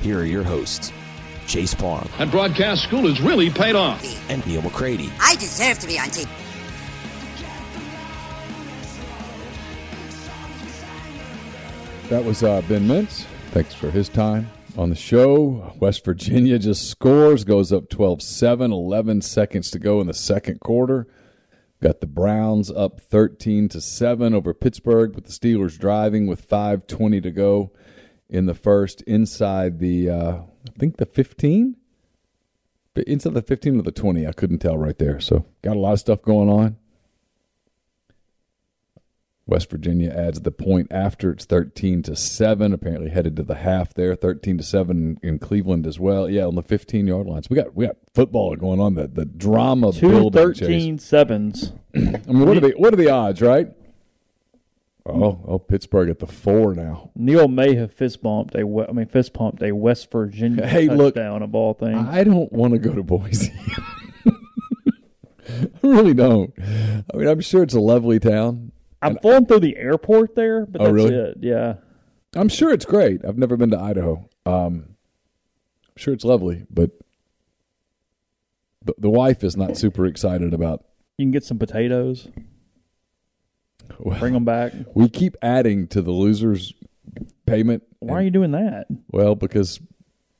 here are your hosts, Chase Parham. And broadcast school has really paid off. and Neal McCready. I deserve to be on TV. That was uh, Ben Mintz. Thanks for his time on the show. West Virginia just scores, goes up 12 7, 11 seconds to go in the second quarter. Got the Browns up 13 to 7 over Pittsburgh, with the Steelers driving with 5.20 to go in the first inside the, uh, I think the 15? But inside the 15 or the 20, I couldn't tell right there. So got a lot of stuff going on. West Virginia adds the point after it's 13 to 7 apparently headed to the half there 13 to 7 in Cleveland as well yeah on the 15 yard lines we got we got football going on the the drama Two building 13 sevens. I mean what are the what are the odds right oh oh Pittsburgh at the 4 now Neil may have fist bumped a I mean fist pumped a West Virginia Hey, look, touchdown of all things. I don't want to go to Boise I really don't I mean I'm sure it's a lovely town I'm flown through the airport there, but Oh, that's really? it. Yeah. I'm sure it's great. I've never been to Idaho. Um, I'm sure it's lovely, but the, the wife is not super excited about. You can get some potatoes, bring them back. We keep adding to the losers' payment. Why are you doing that? Well, because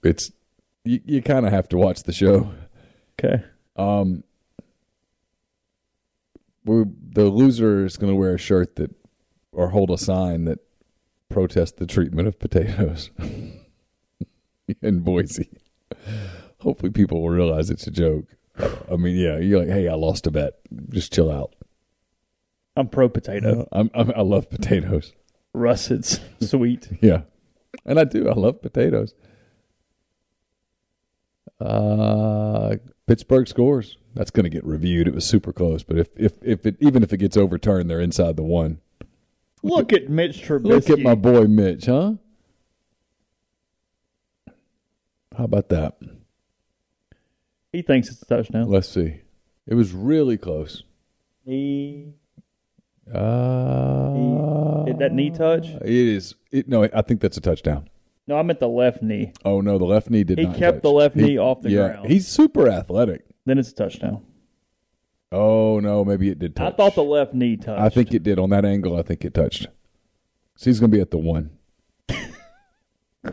it's you, you kind of have to watch the show. Okay. Um, we're, the loser is going to wear a shirt that or hold a sign that protests the treatment of potatoes in Boise. Hopefully, people will realize it's a joke. I mean, yeah, you're like, hey, I lost a bet. Just chill out. I'm pro potato. I'm, I'm, I love potatoes. Russets, sweet. Yeah, and I do. I love potatoes. Uh, Pittsburgh scores. That's going to get reviewed. It was super close, but if if if it even if it gets overturned, they're inside the one. Look at Mitch Trubisky. Look at my boy Mitch, huh? How about that? He thinks it's a touchdown. Let's see. It was really close. He, Uh, did that knee touch? it is. It, no, I think that's a touchdown. No, I meant the left knee. Oh no, the left knee did not. He not. kept touch. the left He- knee off the yeah, ground. He's super athletic. Then it's a touchdown. Oh no, maybe it did touch. I thought the left knee touched. I think it did on that angle. I think it touched. So he's going to be at the one.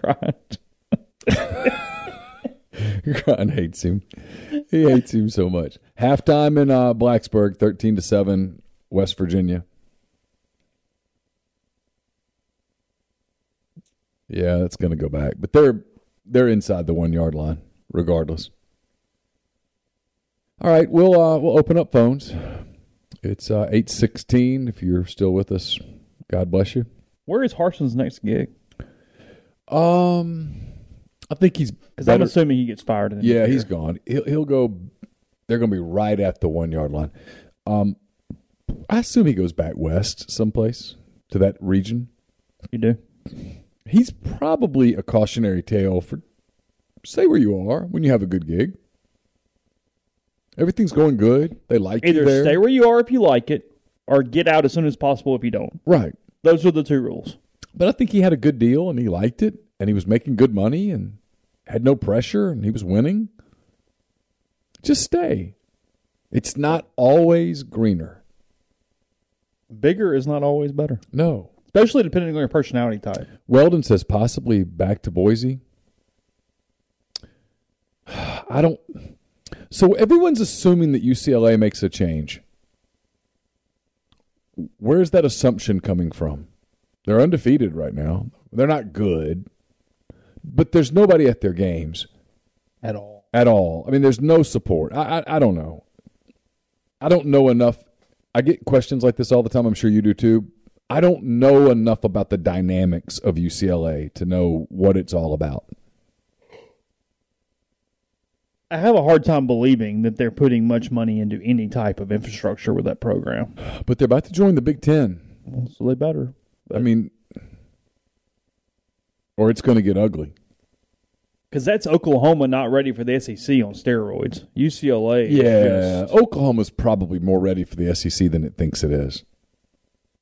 Right. Ron hates him. He hates him so much. Halftime in uh, Blacksburg, thirteen to seven, West Virginia. Yeah, that's going to go back, but they're they're inside the one yard line, regardless. All right, we'll uh, we'll open up phones. It's uh, eight sixteen. If you're still with us, God bless you. Where is Harsin's next gig? Um, I think he's Because I'm assuming he gets fired. In Yeah, he's gone. He'll he'll go. They're going to be right at the one yard line. Um, I assume he goes back west someplace to that region. You do. He's probably a cautionary tale for stay where you are when you have a good gig. Everything's going good. They like you Either there. stay where you are if you like it, or get out as soon as possible if you don't. Right. Those are the two rules. But I think he had a good deal and he liked it and he was making good money and had no pressure and he was winning. Just stay. It's not always greener. Bigger is not always better, No. especially depending on your personality type. Weldon says possibly back to Boise. I don't. So everyone's assuming that UCLA makes a change. Where's that assumption coming from? They're undefeated right now. They're not good, but there's nobody at their games At all. at all. I mean, there's no support. I, I I don't know. I don't know enough. I get questions like this all the time. I'm sure you do too. I don't know enough about the dynamics of UCLA to know what it's all about. I have a hard time believing that they're putting much money into any type of infrastructure with that program. But they're about to join the Big Ten. So they better. I mean, or it's going to get ugly. Because that's Oklahoma not ready for the SEC on steroids. UCLA. is Yeah, just- Oklahoma's probably more ready for the SEC than it thinks it is.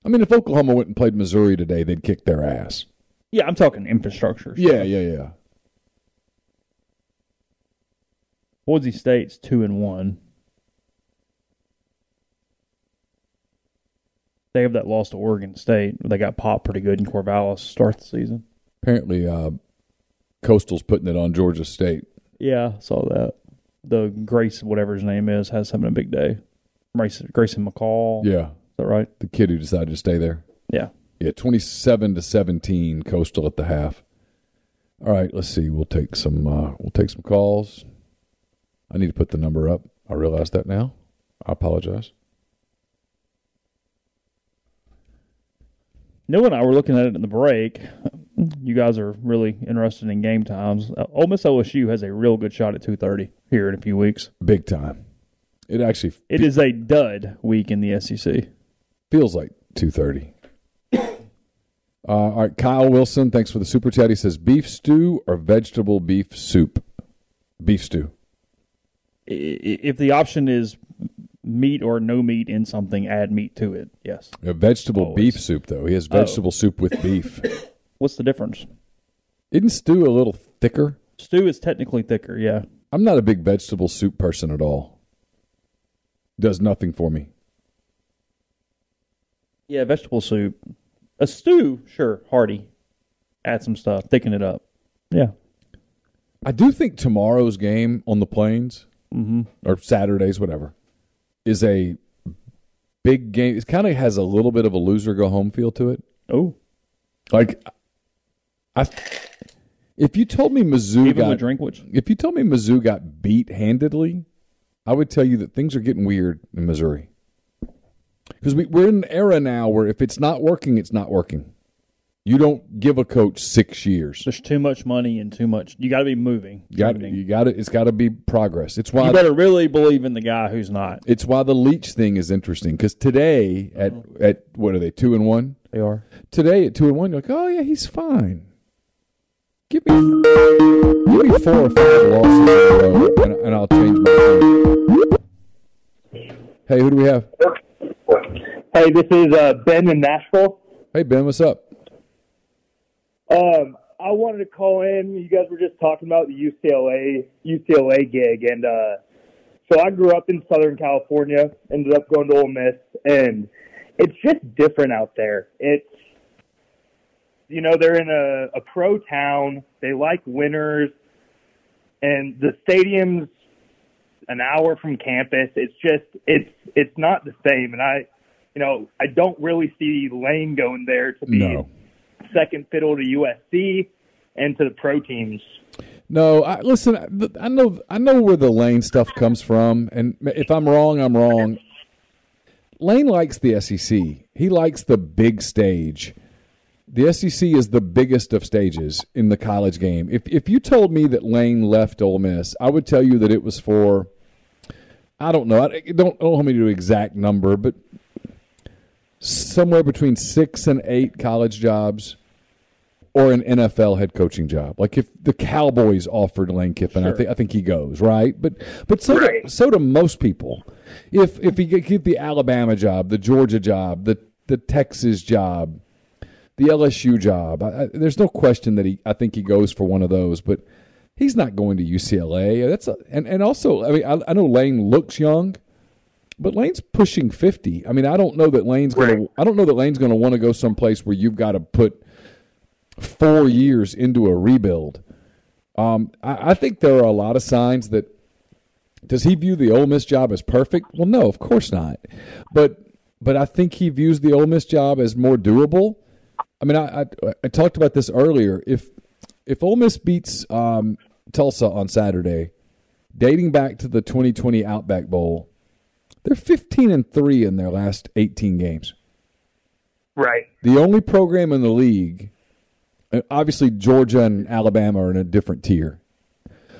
I mean, if Oklahoma went and played Missouri today, they'd kick their ass. yeah, I'm talking infrastructure. Yeah, yeah, yeah. Boise State's two and one. They have that loss to Oregon State. They got popped pretty good in Corvallis start the season. Apparently, uh, Coastal's putting it on Georgia State. Yeah, I saw that. The Grace, whatever his name is, has having a big day. Grayson, Grayson McCall. Yeah, Is that right? the kid who decided to stay there. Yeah. Yeah, twenty-seven to seventeen, Coastal at the half. All right, let's see. We'll take some. Uh, we'll take some calls. I need to put the number up. I realize that now. I apologize. Noah and I were looking at it in the break. You guys are really interested in game times. Uh, Ole Miss OSU has a real good shot at two thirty here in a few weeks. Big time. It actually It is a dud week in the SEC. feels like two thirty. Uh, all right, Kyle Wilson, thanks for the super chat. He says beef stew or vegetable beef soup. Beef stew. If the option is meat or no meat in something, add meat to it. Yes. A vegetable Always. beef soup though. He has vegetable soup with beef. What's the difference? Isn't stew a little thicker? Stew is technically thicker. Yeah. I'm not a big vegetable soup person at all. Does nothing for me. Yeah, vegetable soup. A stew, sure, hearty. Add some stuff, thicken it up. Yeah. I do think tomorrow's game on the plains Mm-hmm. or Saturdays, whatever, is a big game. It kind of has a little bit of a loser go home feel to it. Oh, Like, I, if you told me Mizzou give him a got, Drinkwitz. if you told me Mizzou got beat handedly, I would tell you that things are getting weird in Missouri. Because we, we're in an era now where if it's not working, it's not working. You don't give a coach six years. There's too much money and too much. You got to be moving. You got Moving. you got it. It's got to be progress. It's why You better really believe in the guy who's not. it's why the Leach thing is interesting. Because today at oh. at what are they two and one? They are. Today at two and one, you're like, oh yeah, he's fine. Give me give me four or five losses in a row, and, and I'll change my tune. Hey, who do we have? Hey, this is uh, Ben in Nashville. Hey Ben, what's up? Um, I wanted to call in. You guys were just talking about the UCLA UCLA gig, and uh, so I grew up in Southern California. Ended up going to Ole Miss, and it's just different out there. It's you know they're in a, a pro town. They like winners, and the stadium's an hour from campus. It's just it's it's not the same, and I. You know, I don't really see Lane going there to be No, second fiddle to USC and to the pro teams. no. I, listen, I know I know where the Lane stuff comes from, and if I'm wrong, I'm wrong. Lane likes the SEC. He likes the big stage. The SEC is the biggest of stages in the college game. If if you told me that Lane left Ole Miss, I would tell you that it was for I don't know. I don't, don't hold me to exact number, but somewhere between six and eight college jobs. or an NFL head coaching job. Like if the Cowboys offered Lane Kiffin, sure. I think I think he goes right. But but so right. do, so do most people. If if he get the Alabama job, the Georgia job, the the Texas job, the LSU job, I, I, there's no question that he. I think he goes for one of those. But he's not going to UCLA. That's a, and and also I mean I, I know Lane looks young. But Lane's pushing fifty. I mean, I don't know that Lane's going to. I don't know that Lane's going to want to go someplace where you've got to put four years into a rebuild. Um, I, I, think there are a lot of signs that. Does he view the Ole Miss job as perfect? Well, no, of course not. But but I think he views the Ole Miss job as more doable. I mean, I I, I talked about this earlier. If if Ole Miss beats um, Tulsa on Saturday, dating back to the 2020 Outback Bowl, they're 15 and three in their last 18 games. Right. The only program in the league obviously Georgia and Alabama are in a different tier.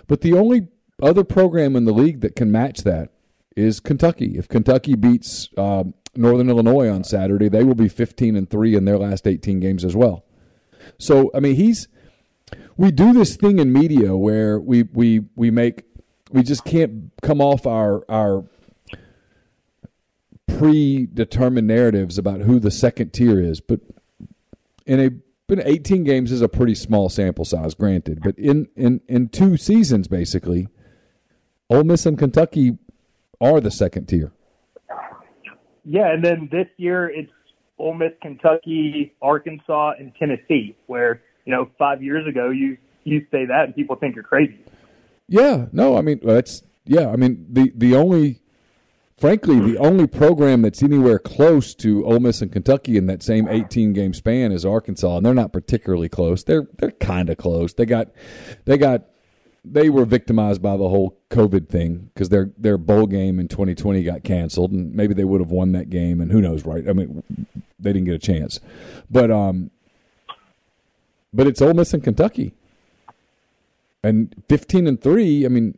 But the only other program in the league that can match that is Kentucky. If Kentucky beats uh, Northern Illinois on Saturday, they will be 15 and 3 in their last 18 games as well. So, I mean, he's we do this thing in media where we we we make we just can't come off our our predetermined narratives about who the second tier is, but in a but 18 games is a pretty small sample size, granted. But in, in, in two seasons, basically, Ole Miss and Kentucky are the second tier. Yeah, and then this year it's Ole Miss, Kentucky, Arkansas, and Tennessee, where, you know, five years ago you you say that and people think you're crazy. Yeah, no, I mean that's yeah, I mean the the only frankly, the only program that's anywhere close to Ole Miss and Kentucky in that same 18 game span is Arkansas, and they're not particularly close. They're they're kind of close. They got they got they were victimized by the whole COVID thing because their their bowl game in 2020 got canceled, and maybe they would have won that game, and who knows, right? I mean, they didn't get a chance, but um, but it's Ole Miss and Kentucky, and 15 and three. I mean,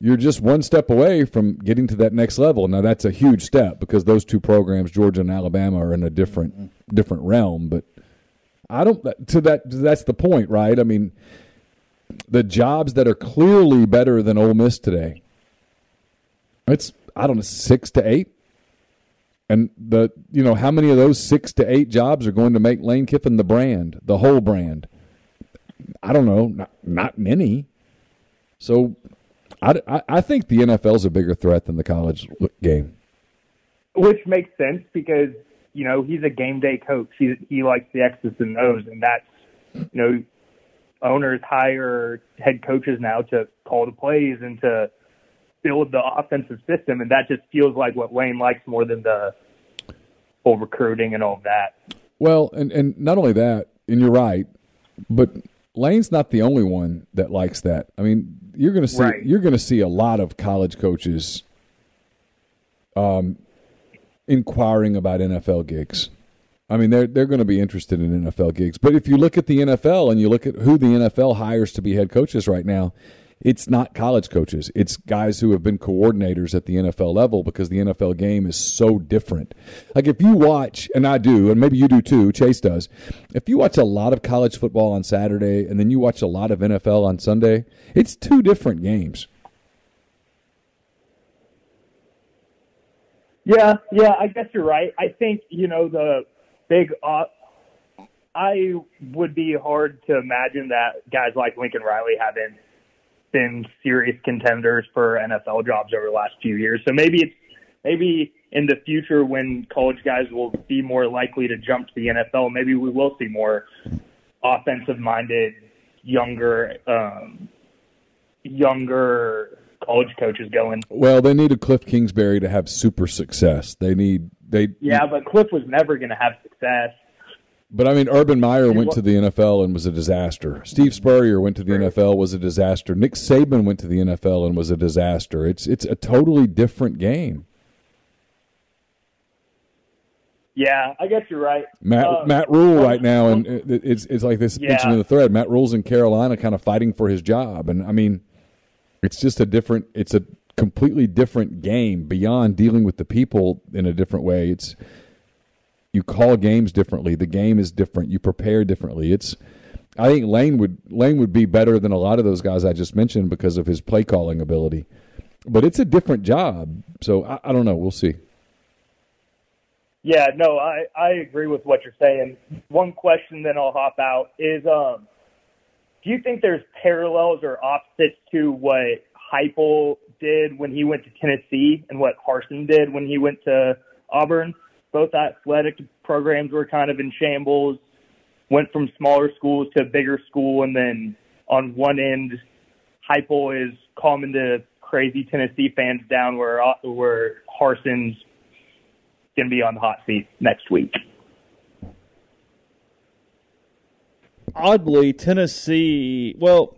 you're just one step away from getting to that next level. Now that's a huge step because those two programs, Georgia and Alabama, are in a different different realm. But I don't to that that's the point, right? I mean, the jobs that are clearly better than Ole Miss today. It's I don't know six to eight, and the you know how many of those six to eight jobs are going to make Lane Kiffin the brand, the whole brand? I don't know, not not many. So I, I think the NFL is a bigger threat than the college game. Which makes sense because you know he's a game day coach. He he likes the X's and O's, and that's you know owners hire head coaches now to call the plays and to build the offensive system, and that just feels like what Lane likes more than the full recruiting and all of that. Well, and and not only that, and you're right, but Lane's not the only one that likes that. I mean, you're going to see right. you're going to see a lot of college coaches um, inquiring about NFL gigs. I mean, they're they're going to be interested in NFL gigs. But if you look at the NFL and you look at who the NFL hires to be head coaches right now, it's not college coaches. It's guys who have been coordinators at the NFL level because the NFL game is so different. Like if you watch, and I do, and maybe you do too, Chase does. If you watch a lot of college football on Saturday and then you watch a lot of NFL on Sunday, it's two different games. Yeah, yeah, I guess you're right. I think, you know, the big uh, I would be hard to imagine that guys like Lincoln Riley haven't been serious contenders for NFL jobs over the last few years. So maybe it's maybe in the future when college guys will be more likely to jump to the NFL, maybe we will see more offensive minded, younger, um, younger college coaches going. Well, they need a Cliff Kingsbury to have super success. They need they. Yeah, but Cliff was never going to have success. But I mean, Urban Meyer went to the NFL and was a disaster. Steve Spurrier went to the NFL was a disaster. Nick Saban went to the NFL and was a disaster. It's it's a totally different game. Yeah, I guess you're right. Matt uh, Matt Rhule right now, and it's it's like this yeah. mentioned in the thread. Matt Rhule's in Carolina, kind of fighting for his job, and I mean, it's just a different. It's a completely different game beyond dealing with the people in a different way. It's you call games differently. The game is different. You prepare differently. It's I think Lane would Lane would be better than a lot of those guys I just mentioned because of his play calling ability. But it's a different job. So I, I don't know. We'll see. Yeah, no, I, I agree with what you're saying. One question, then I'll hop out, is um, do you think there's parallels or opposites to what Heupel did when he went to Tennessee and what Harsin did when he went to Auburn? Both athletic programs were kind of in shambles, went from smaller schools to a bigger school, and then on one end, Heupel is calming the crazy Tennessee fans down where, where Harsin's going to be on the hot seat next week. Oddly, Tennessee. Well,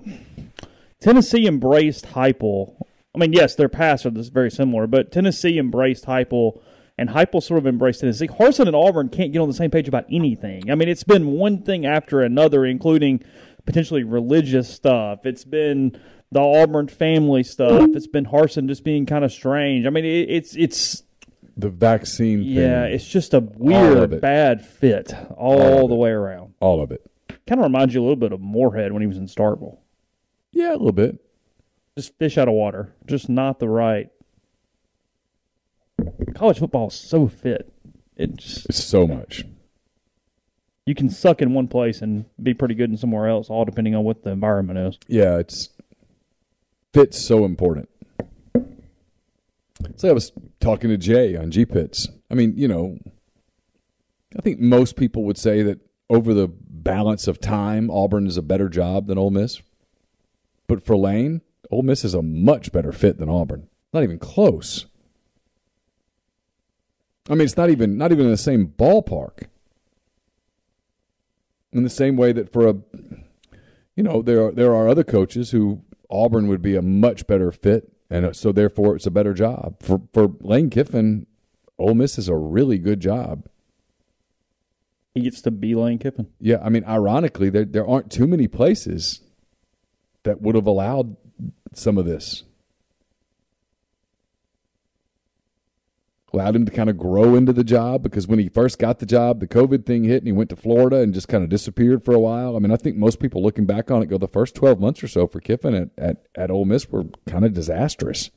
Tennessee embraced Heupel. I mean, yes, their paths are very similar, but Tennessee embraced Heupel, and Heupel sort of embraced Tennessee. Harsin and Auburn can't get on the same page about anything. I mean, it's been one thing after another, including potentially religious stuff. It's been the Auburn family stuff. It's been Harsin just being kind of strange. I mean, it, it's it's the vaccine thing. yeah, thing. it's just a weird, bad fit all, All the it. way around. all of it. Kind of reminds you a little bit of Moorhead when he was in Starkville. Yeah, a little bit. Just fish out of water. Just not the right. College football is so fit. It just, It's so much. you can suck in one place and be pretty good in somewhere else, all depending on what the environment is. Yeah, it's fit's so important. So I was talking to Jay on G Pits. I mean, you know, I think most people would say that over the balance of time, Auburn is a better job than Ole Miss. But for Lane, Ole Miss is a much better fit than Auburn. Not even close. I mean, it's not even not even in the same ballpark. In the same way that for a you know, there are there are other coaches who Auburn would be a much better fit, and so therefore it's a better job for for Lane Kiffin. Ole Miss is a really good job. He gets to be Lane Kiffin. Yeah, I mean, ironically, there there aren't too many places that would have allowed some of this. Allowed him to kind of grow into the job because when he first got the job, the COVID thing hit and he went to Florida and just kind of disappeared for a while. I mean, I think most people looking back on it go the first 12 months or so for Kiffin at, at, at Ole Miss were kind of disastrous.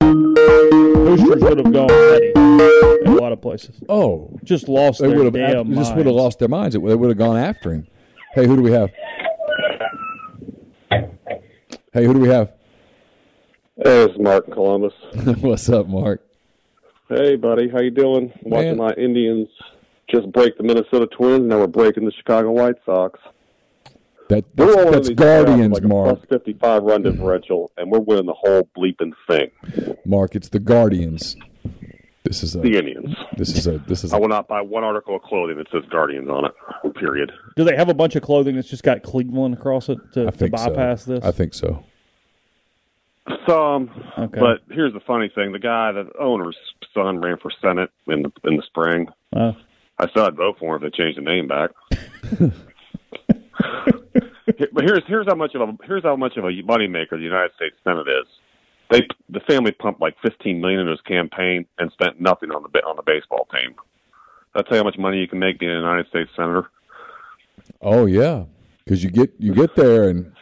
Would have gone in a lot of places. Oh, Just lost they their would have damn just would have lost their minds. They would have gone after him. Hey, who do we have? Hey, who do we have? Hey, it's Mark in Columbus. What's up, Mark? Hey, buddy, how you doing? Watching my Indians just break the Minnesota Twins. Now we're breaking the Chicago White Sox. That We're that's, rolling that's Guardians, like Mark. plus fifty-five run differential, and we're winning the whole bleeping thing. Mark, it's the Guardians. This is a The Indians. this is a this is I a, will not buy one article of clothing that says Guardians on it. Period. Do they have a bunch of clothing that's just got Cleveland across it to, to bypass so. this? I think so. Some, Okay. but here's the funny thing: the guy, the owner's son, ran for senate in the in the spring. Uh, I still I'd vote for him if they changed the name back. but here's here's how much of a here's how much of a moneymaker the United States Senate is. They the family pumped like 15 million into his campaign and spent nothing on the on the baseball team. That's how much money you can make being a United States senator. Oh yeah, because you get you get there and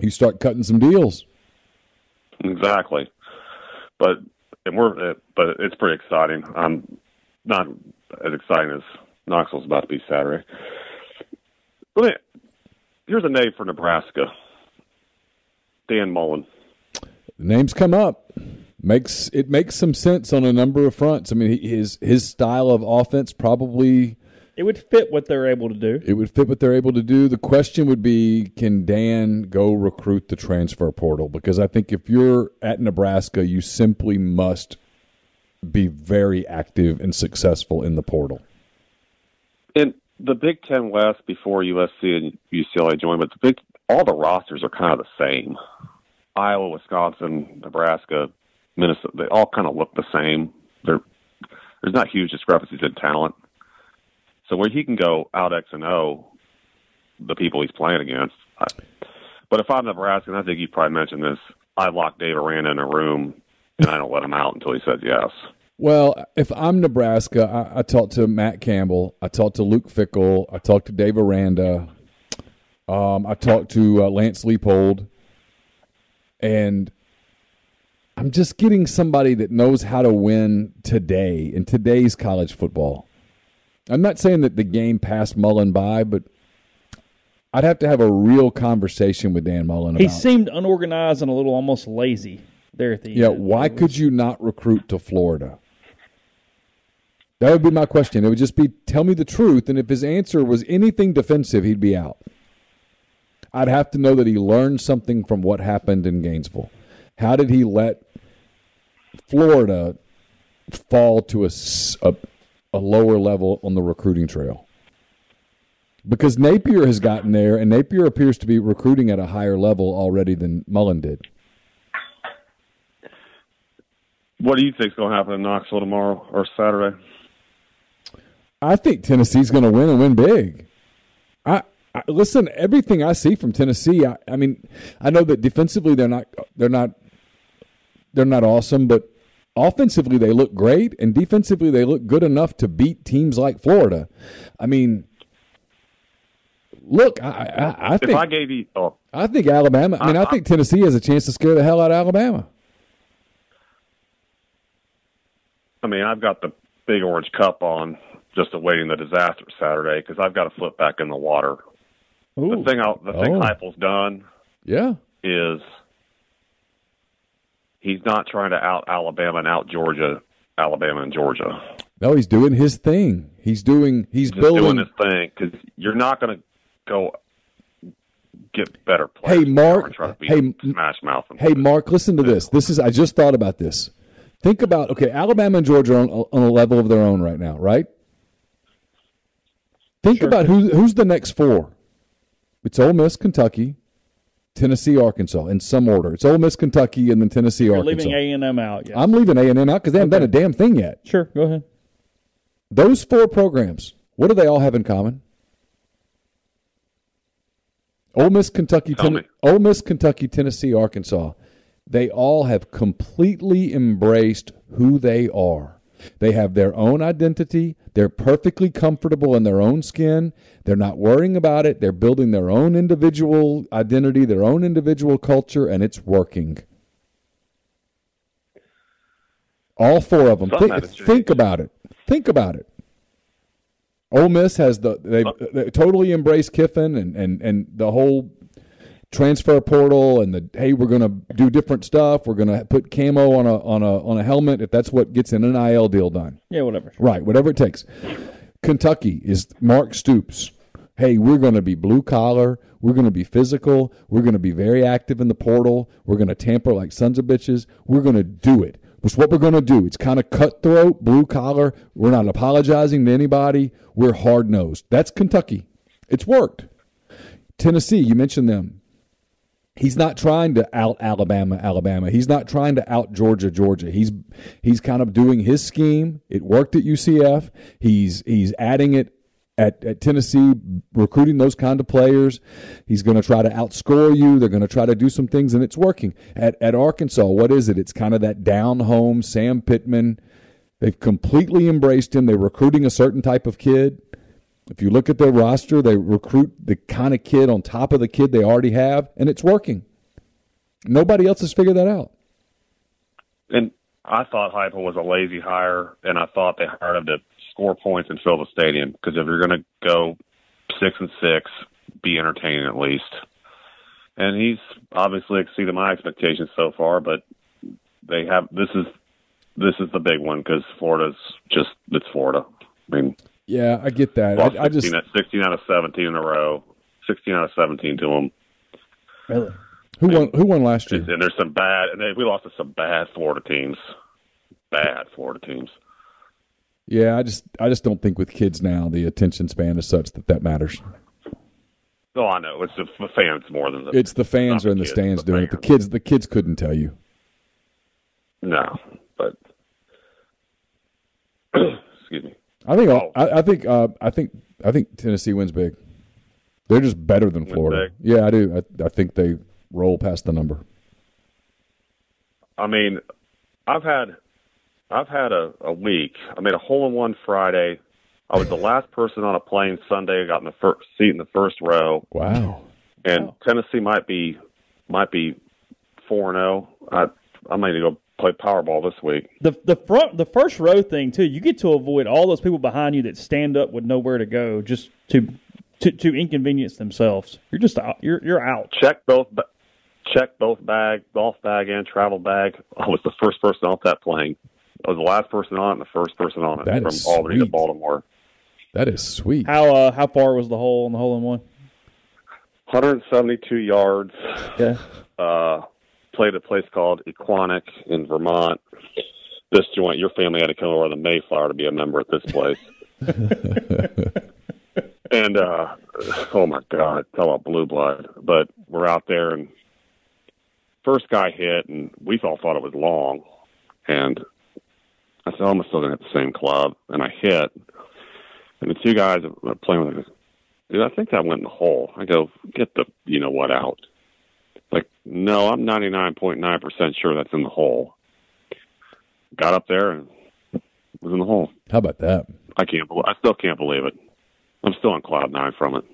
you start cutting some deals. Exactly. But and we're uh, but it's pretty exciting. I'm not as exciting as Knoxville's about to be Saturday. Let me, here's a name for Nebraska. Dan Mullen. The names come up. Makes it makes some sense on a number of fronts. I mean, his his style of offense probably it would fit what they're able to do. it would fit what they're able to do. The question would be, can Dan go recruit the transfer portal? Because I think if you're at Nebraska, you simply must be very active and successful in the portal. In the Big Ten West before USC and UCLA joined, but the big all the rosters are kind of the same. Iowa, Wisconsin, Nebraska, Minnesota, they all kind of look the same. They're, there's not huge discrepancies in talent. So where he can go out X and O, the people he's playing against. I, but if I'm Nebraska, and I think you probably mentioned this, I lock Dave Aranda in a room and I don't let him out until he says yes. Well, if I'm Nebraska, I, I talked to Matt Campbell. I talked to Luke Fickell, I talked to Dave Aranda. Um, I talked to uh, Lance Leipold. And I'm just getting somebody that knows how to win today in today's college football. I'm not saying that the game passed Mullen by, but I'd have to have a real conversation with Dan Mullen. He seemed unorganized and a little almost lazy there at the Yeah, end. why could you not recruit to Florida? That would be my question. It would just be tell me the truth, and if his answer was anything defensive, he'd be out. I'd have to know that he learned something from what happened in Gainesville. How did he let Florida fall to a lower level on the recruiting trail? Because Napier has gotten there, and Napier appears to be recruiting at a higher level already than Mullen did. What do you think is going to happen in Knoxville tomorrow or Saturday? I think Tennessee's going to win and win big. I, listen. Everything I see from Tennessee, I, I mean, I know that defensively they're not they're not they're not awesome, but offensively they look great, and defensively they look good enough to beat teams like Florida. I mean, look, I I, I If think I gave you, oh, I think Alabama. I mean, I, I- think Tennessee has a chance to scare the hell out of Alabama. I mean, I've got the big orange cup on, just awaiting the disaster Saturday because I've got to flip back in the water. Ooh. The thing, the thing Oh. Heupel's done Yeah, is he's not trying to out Alabama and out Georgia, Alabama and Georgia. no, he's doing his thing. He's doing. He's Just building. doing this thing because you're not going to go get better players. Hey, than they are Mark. Hey, smash mouth. Hey, Mark, listen to this. This is I just thought about this. Think about okay, Alabama and Georgia are on, on a level of their own right now, right? Think about who who's the next four. It's Ole Miss, Kentucky, Tennessee, Arkansas, in some order. It's Ole Miss, Kentucky, and then Tennessee, You're Arkansas. leaving A and M out. Yeah. I'm leaving A and M out because they haven't done a damn thing yet. sure. Go ahead. Those four programs, what do they all have in common? Ole Miss, Kentucky, Tell Ten- Ole Miss, Kentucky, Tennessee, Arkansas. They all have completely embraced who they are. They have their own identity. They're perfectly comfortable in their own skin. They're not worrying about it. They're building their own individual identity, their own individual culture, and it's working. All four of them. Think, think about it. Think about it. Ole Miss has the they've they totally embraced Kiffin and, and, and the whole transfer portal and the hey we're going to do different stuff. We're going to put camo on a on a on a helmet if that's what gets an NIL deal done. Yeah, whatever. right whatever it takes. Kentucky is Mark Stoops. Hey we're going to be blue collar. We're going to be physical. We're going to be very active in the portal. We're going to tamper like sons of bitches. We're going to do it. It's what we're going to do. It's kind of cutthroat blue collar. We're not apologizing to anybody. We're hard nosed that's Kentucky. It's worked. Tennessee you mentioned them He's not trying to out Alabama, Alabama. He's not trying to out Georgia, Georgia. He's he's kind of doing his scheme. It worked at UCF. He's he's adding it at, at Tennessee, recruiting those kind of players. He's going to try to outscore you. They're going to try to do some things, and it's working. At at Arkansas, what is it? It's kind of that down home Sam Pittman. They've completely embraced him. They're recruiting a certain type of kid. If you look at their roster, they recruit the kind of kid on top of the kid they already have, and it's working. Nobody else has figured that out. And I thought Heupel was a lazy hire, and I thought they hired him to score points and fill the stadium. Because if you're going to go six and six, be entertaining at least. And he's obviously exceeded my expectations so far, but they have this is this is the big one because Florida's just it's Florida. I mean, Yeah, I get that. lost I, I just 16, out- 16 out of 17 in a row, 16 out of 17 to them. Really? who won? Who won last year? And there's some bad, and they, we lost to some bad Florida teams. Bad Florida teams. Yeah, I just I just don't think with kids now the attention span is such that that matters. Oh, I know. It's the fans more than the. It's the fans are in the kids, stands the doing it. The kids the kids couldn't tell you. No, but excuse me. I think Oh. I, I think uh, I think I think Tennessee wins big. They're just better than Florida. Yeah, I do. I, I think they roll past the number. I mean, I've had I've had a, a week. I made a hole in one Friday. I was the last person on a plane Sunday. I got in the first seat in the first row, Wow. and Tennessee might be might be four and zero. I I might need to go play Powerball this week. The the front the first row thing too. You get to avoid all those people behind you that stand up with nowhere to go, just to to, to inconvenience themselves. You're just out. You're you're out. Check both ba- check both bag, golf bag, and travel bag. I was the first person off that plane. I was the last person on it and the first person on it That from is Albany to. Baltimore. That is sweet. How uh how far was the hole in the hole in one? 172 yards. Yeah. uh, played at a place called Ekwanok in Vermont. This joint, your family had to come over to the Mayflower to be a member at this place. and uh, oh my God, talk about blue blood! But we're out there, and first guy hit, and we all thought it was long. And I said, oh, I'm still gonna hit the same club, and I hit. And the two guys were playing with me, dude, I think that went in the hole. I go, get the you know what out. Like, no, I'm 99.9% sure that's in the hole. Got up there and was in the hole. How about that? I can't. bel I still can't believe it. I'm still on cloud nine from it.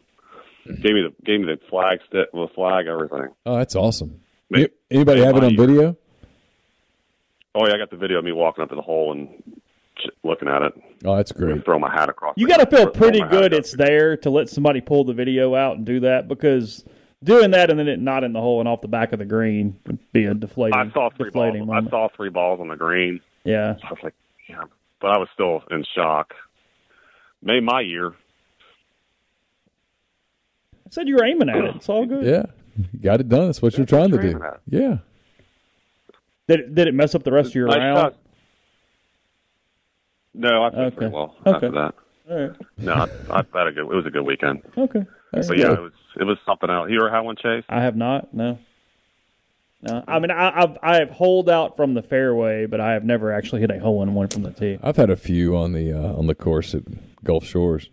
Gave me the gave me the flag stick, the flag, everything. Oh, that's awesome. Mate, A- Anybody have it on year. video? Oh yeah, I got the video of me walking up to the hole and looking at it. Oh, that's great. Throw my hat across. You got to feel pretty good it's there to let somebody pull the video out and do that because doing that and then it not in the hole and off the back of the green would be a deflating. I saw three balls. deflating I saw three balls on the green. Yeah. I was like, yeah, but I was still in shock. Made my year. I said you were aiming at it. It's all good. Yeah. You got it done. That's what you're trying to what you're do. at. Yeah. Did it, did it mess up the rest of your Nice round? shot. No, I played Okay. pretty well Okay. after that. All right. No, I, I had a good. It was a good weekend. Okay. But yeah, it was it was something else. You ever had one, Chase? I have not. No. No. I mean, I, I've I have holed out from the fairway, but I have never actually hit a hole in one from the tee. I've had a few on the uh, on the course at Gulf Shores.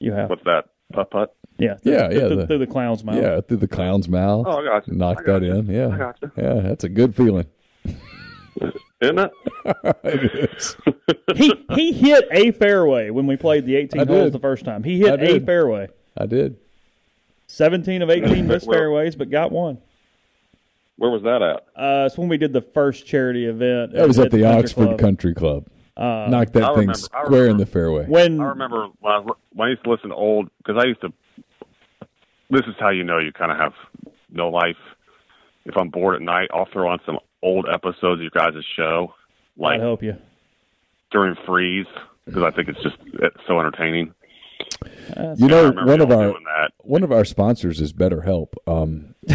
You have. What's that? Putt putt. Yeah. Yeah, through, yeah, Through, the- through the clown's mouth. Yeah, through the clown's mouth. Oh, I got you. Knock I got that you. in. Yeah. I got you. Yeah, that's a good feeling. Isn't it? it is. he he hit a fairway when we played the 18 I holes did. the first time. He hit a fairway. I did. 17 of 18 missed Where- fairways, but got one. Where was that at? Uh, it's when we did the first charity event. That was at the Country Oxford Club. Country Club. Uh, Knocked that I thing remember- I square in the fairway. When I remember when I, was, when I used to listen to old because I used to. This is how you know you kind of have no life. If I'm bored at night, I'll throw on some old episodes of your guys' show, I'd like you. during freeze, because I think it's just it's so entertaining. Uh, You know, one of our that. one of our sponsors is BetterHelp. Um,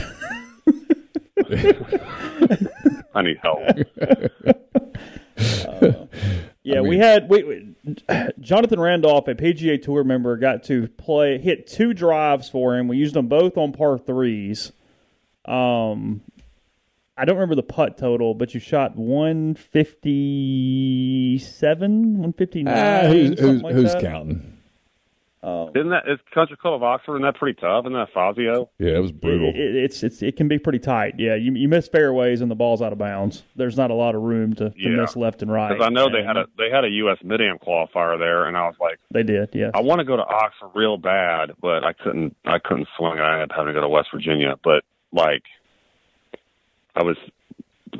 I need help. Yeah, I we had we, we- Jonathan Randolph, a PGA Tour member, got to play hit two drives for him. We used them both on par threes. Um, I don't remember the putt total, but you shot one fifty seven, one fifty nine. ah, who's who's, like who's that. counting? Isn't that that is Country Club of Oxford? Isn't that pretty tough? Isn't that Fazio? Yeah, it was brutal. It, it- it's it's it can be pretty tight. Yeah, you you miss fairways and the ball's out of bounds. There's not a lot of room to, to Yeah. miss left and right. Because I know they had a they had a U.S. Mid Am qualifier there, and I was like, they did. Yeah, I want to go to Oxford real bad, but I couldn't. I couldn't swing. I ended up having to go to West Virginia. But like, I was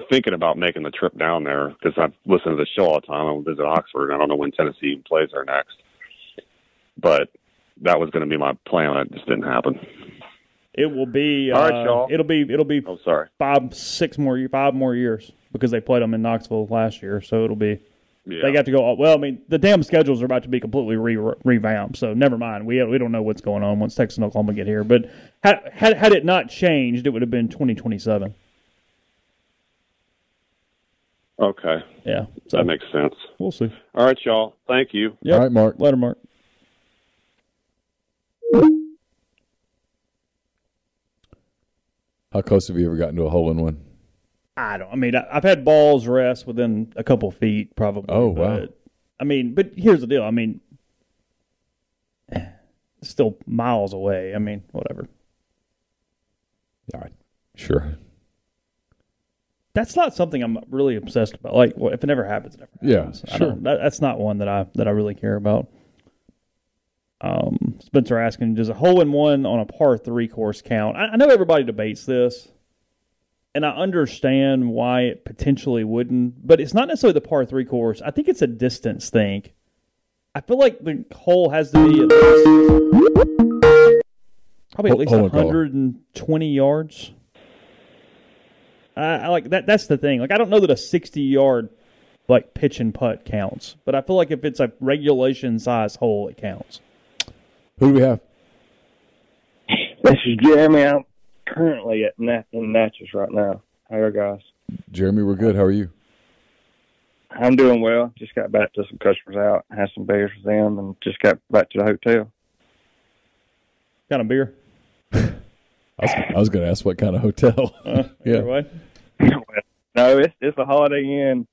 thinking about making the trip down there because I've listened to the show all the time. I visit Oxford. and I don't know when Tennessee even plays there next, but that was going to be my plan. It just didn't happen. it will be. All right, uh, y'all. It'll be it'll be Oh, sorry. five, six more, five more years because they played them in Knoxville last year. So it'll be Yeah. they got to go. All, Well, I mean, the damn schedules are about to be completely re- revamped. So never mind. We we don't know what's going on once Texas and Oklahoma get here. But had had, had it not changed, it would have been twenty twenty seven. Okay, Yeah. So that makes sense. we'll see. All right, y'all. Thank you. Yep. All right, Mark. Letter Mark. How close have you ever gotten to a hole in one? I don't. I mean, I, I've had balls rest within a couple feet, probably. Oh, wow. I mean, but here's the deal. I mean, still miles away. I mean, whatever. All right, sure. That's not something I'm really obsessed about. Like, well, if it never happens, it never Yeah, happens. I sure. don't, that, that's not one that I that I really care about. Um, Spencer asking, does a hole in one on a par three course count? I, I know everybody debates this, and I understand why it potentially wouldn't, but it's not necessarily the par three course. I think it's a distance thing. I feel like the hole has to be at least probably at least hold 120 yards. I, I like that. That's the thing. Like I don't know that a 60 yard like pitch and putt counts, but I feel like if it's a regulation size hole, it counts. Who do we have? This is Jeremy. I'm currently at Nat- in Natchez right now. How are you guys? Jeremy, we're good. How are you? I'm doing well. Just got back to some customers out, had some beers with them, and just got back to the hotel. Got a beer. I was, I was going to ask what kind of hotel. Uh, Yeah. either way. no, it's it's a Holiday Inn.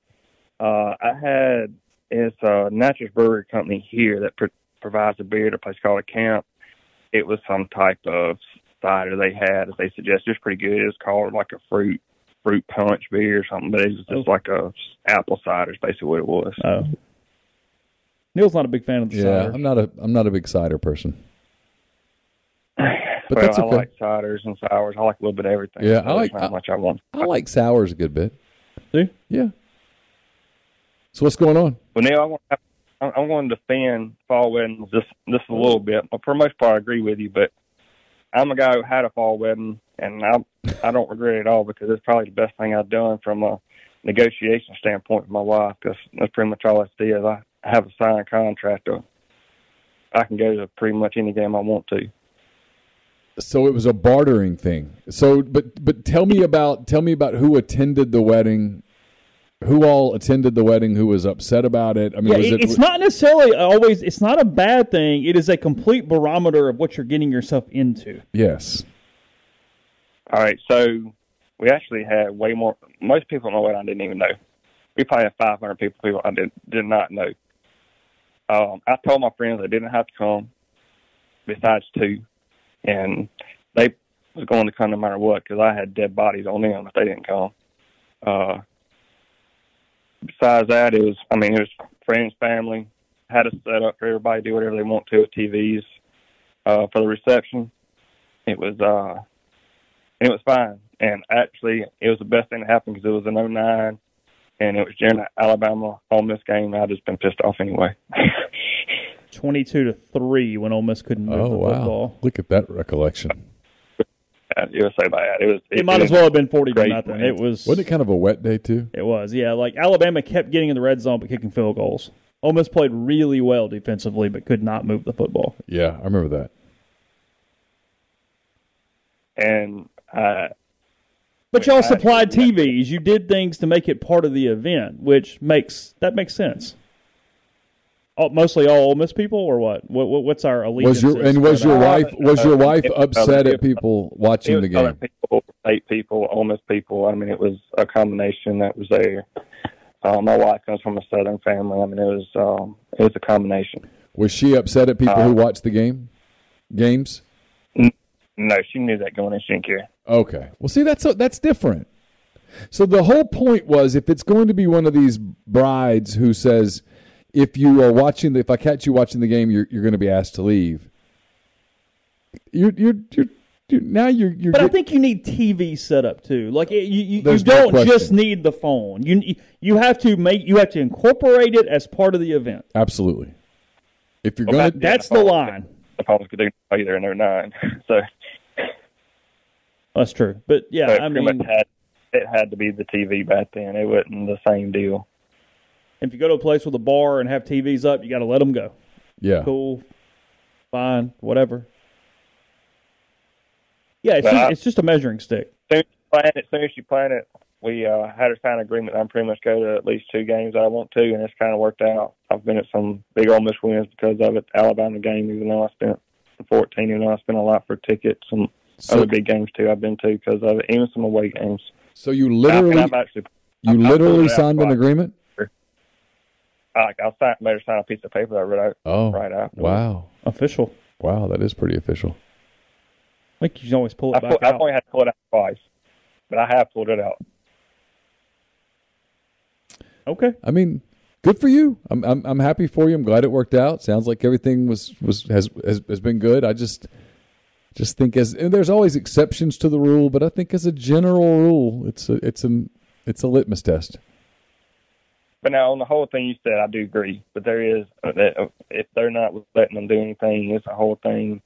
Uh, I had it's a Natchez Brewery Company here that pro- provides a beer at a place called a Camp. It was some type of cider they had, as they suggested. It was pretty good. It was called like a fruit fruit punch beer or something, but it was just Oh. like a apple cider. Is basically what it was. Oh, Neal's not a big fan of the Yeah, cider. I'm not a I'm not a big cider person. But well, that's I like ciders and sours. I like a little bit of everything. Yeah, I like- There's not much I want. I like sours a good bit. See? Yeah. So what's going on? Well, Neal, I want, I, I'm going to defend fall weddings just just a little bit. But for the most part, I agree with you, but I'm a guy who had a fall wedding, and I I don't regret it at all because it's probably the best thing I've done from a negotiation standpoint with my wife. Because that's pretty much all it is. I have a signed contract. Or I can go to pretty much any game I want to. So it was a bartering thing. So, but but tell me about tell me about who attended the wedding. Who all attended the wedding? Who was upset about it? I mean, Yeah, was it, it? it's not necessarily always. It's not a bad thing. It is a complete barometer of what you're getting yourself into. Yes. All right, so we actually had way more. Most people at my wedding I didn't even know. We probably had 500 people. People I did did not know. Um, I told my friends i didn't have to come, besides two, and they was going to come no matter what because I had dead bodies on them if they didn't come. Uh, besides that, it was I mean it was friends, family. Had a set up for everybody to do whatever they want to with TVs uh, for the reception. It was uh, it was fine. And actually, it was the best thing that happened because it was an 09, and it was during the Alabama Ole Miss game. I'd just been pissed off anyway. Twenty-two to three when Ole Miss couldn't move Oh the wow! football. Look at that recollection. it was so bad. It was. It, might as well have been forty to nothing. man. It was. Wasn't it kind of a wet day too? It was, yeah. Like Alabama kept getting in the red zone but kicking field goals. Ole Miss played really well defensively but could not move the football. Yeah, I remember that. And uh, But y'all supplied TVs. You did things to make it part of the event, which makes that makes sense. Oh, mostly all Ole Miss people, or what? what, what what's our allegiance? Was your and was your wife was your wife upset at people watching the game? people, state people, Ole Miss people. I mean, it was a combination that was there. Uh, my wife comes from a Southern family. I mean, it was um, it was a combination. Was she upset at people Uh, who watched the game? Games? No, she knew that going in. She didn't care. Okay. Well, see, that's that's different. So the whole point was, if it's going to be one of these brides who says, if you are watching, the, if I catch you watching the game, you're you're going to be asked to leave. You're you're you're, you're now you're you're. But I think you need TV set up too. Like you, you, you don't question. just need the phone. You you have to make you have to incorporate it as part of the event. absolutely. If you're Well, going to, That's the line. The Palms could do either, and they're nine. So, That's true. But yeah, so I mean, had it had to be the TV back then. It wasn't the same deal. If you go to a place with a bar and have TVs up, you got to let them go. yeah, Cool, fine, whatever. Yeah, it's But just, I- it's just a measuring stick. soon as you plan it, soon as you plan it, we uh, had a signed agreement. that I'm pretty much go to at least two games that I want to, and it's kind of worked out. I've been at some big Ole Miss wins because of it. Alabama game, even though I spent 14, even though I spent a lot for tickets. Some so other big games too. I've been to because of it. Even some away games. so you literally I've actually, you I've- I've literally pulled it out signed an twice. agreement. Like I'll sign, better sign a piece of paper that I wrote out Oh, right after. wow, Official. wow, that is pretty official. I think you can always pull I it back pull, I've only had to pull it out twice, but I have pulled it out. Okay. I mean, good for you. I'm I'm, I'm happy for you. I'm glad it worked out. Sounds like everything was was has has, has been good. I just just think as and there's always exceptions to the rule, but I think as a general rule, it's a it's an it's a litmus test. But now on the whole thing you said, I do agree. But there is uh, that uh, if they're not letting them do anything, it's a whole thing.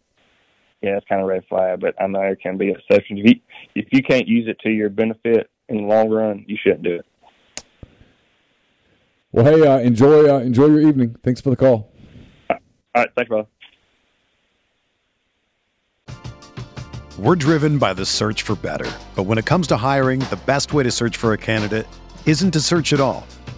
Yeah, it's kind of red flag. But I know there can be exceptions. If you if you can't use it to your benefit in the long run, you shouldn't do it. Well, hey, uh, enjoy uh, enjoy your evening. Thanks for the call. All right, thanks, brother. We're driven by the search for better. But when it comes to hiring, the best way to search for a candidate isn't to search at all.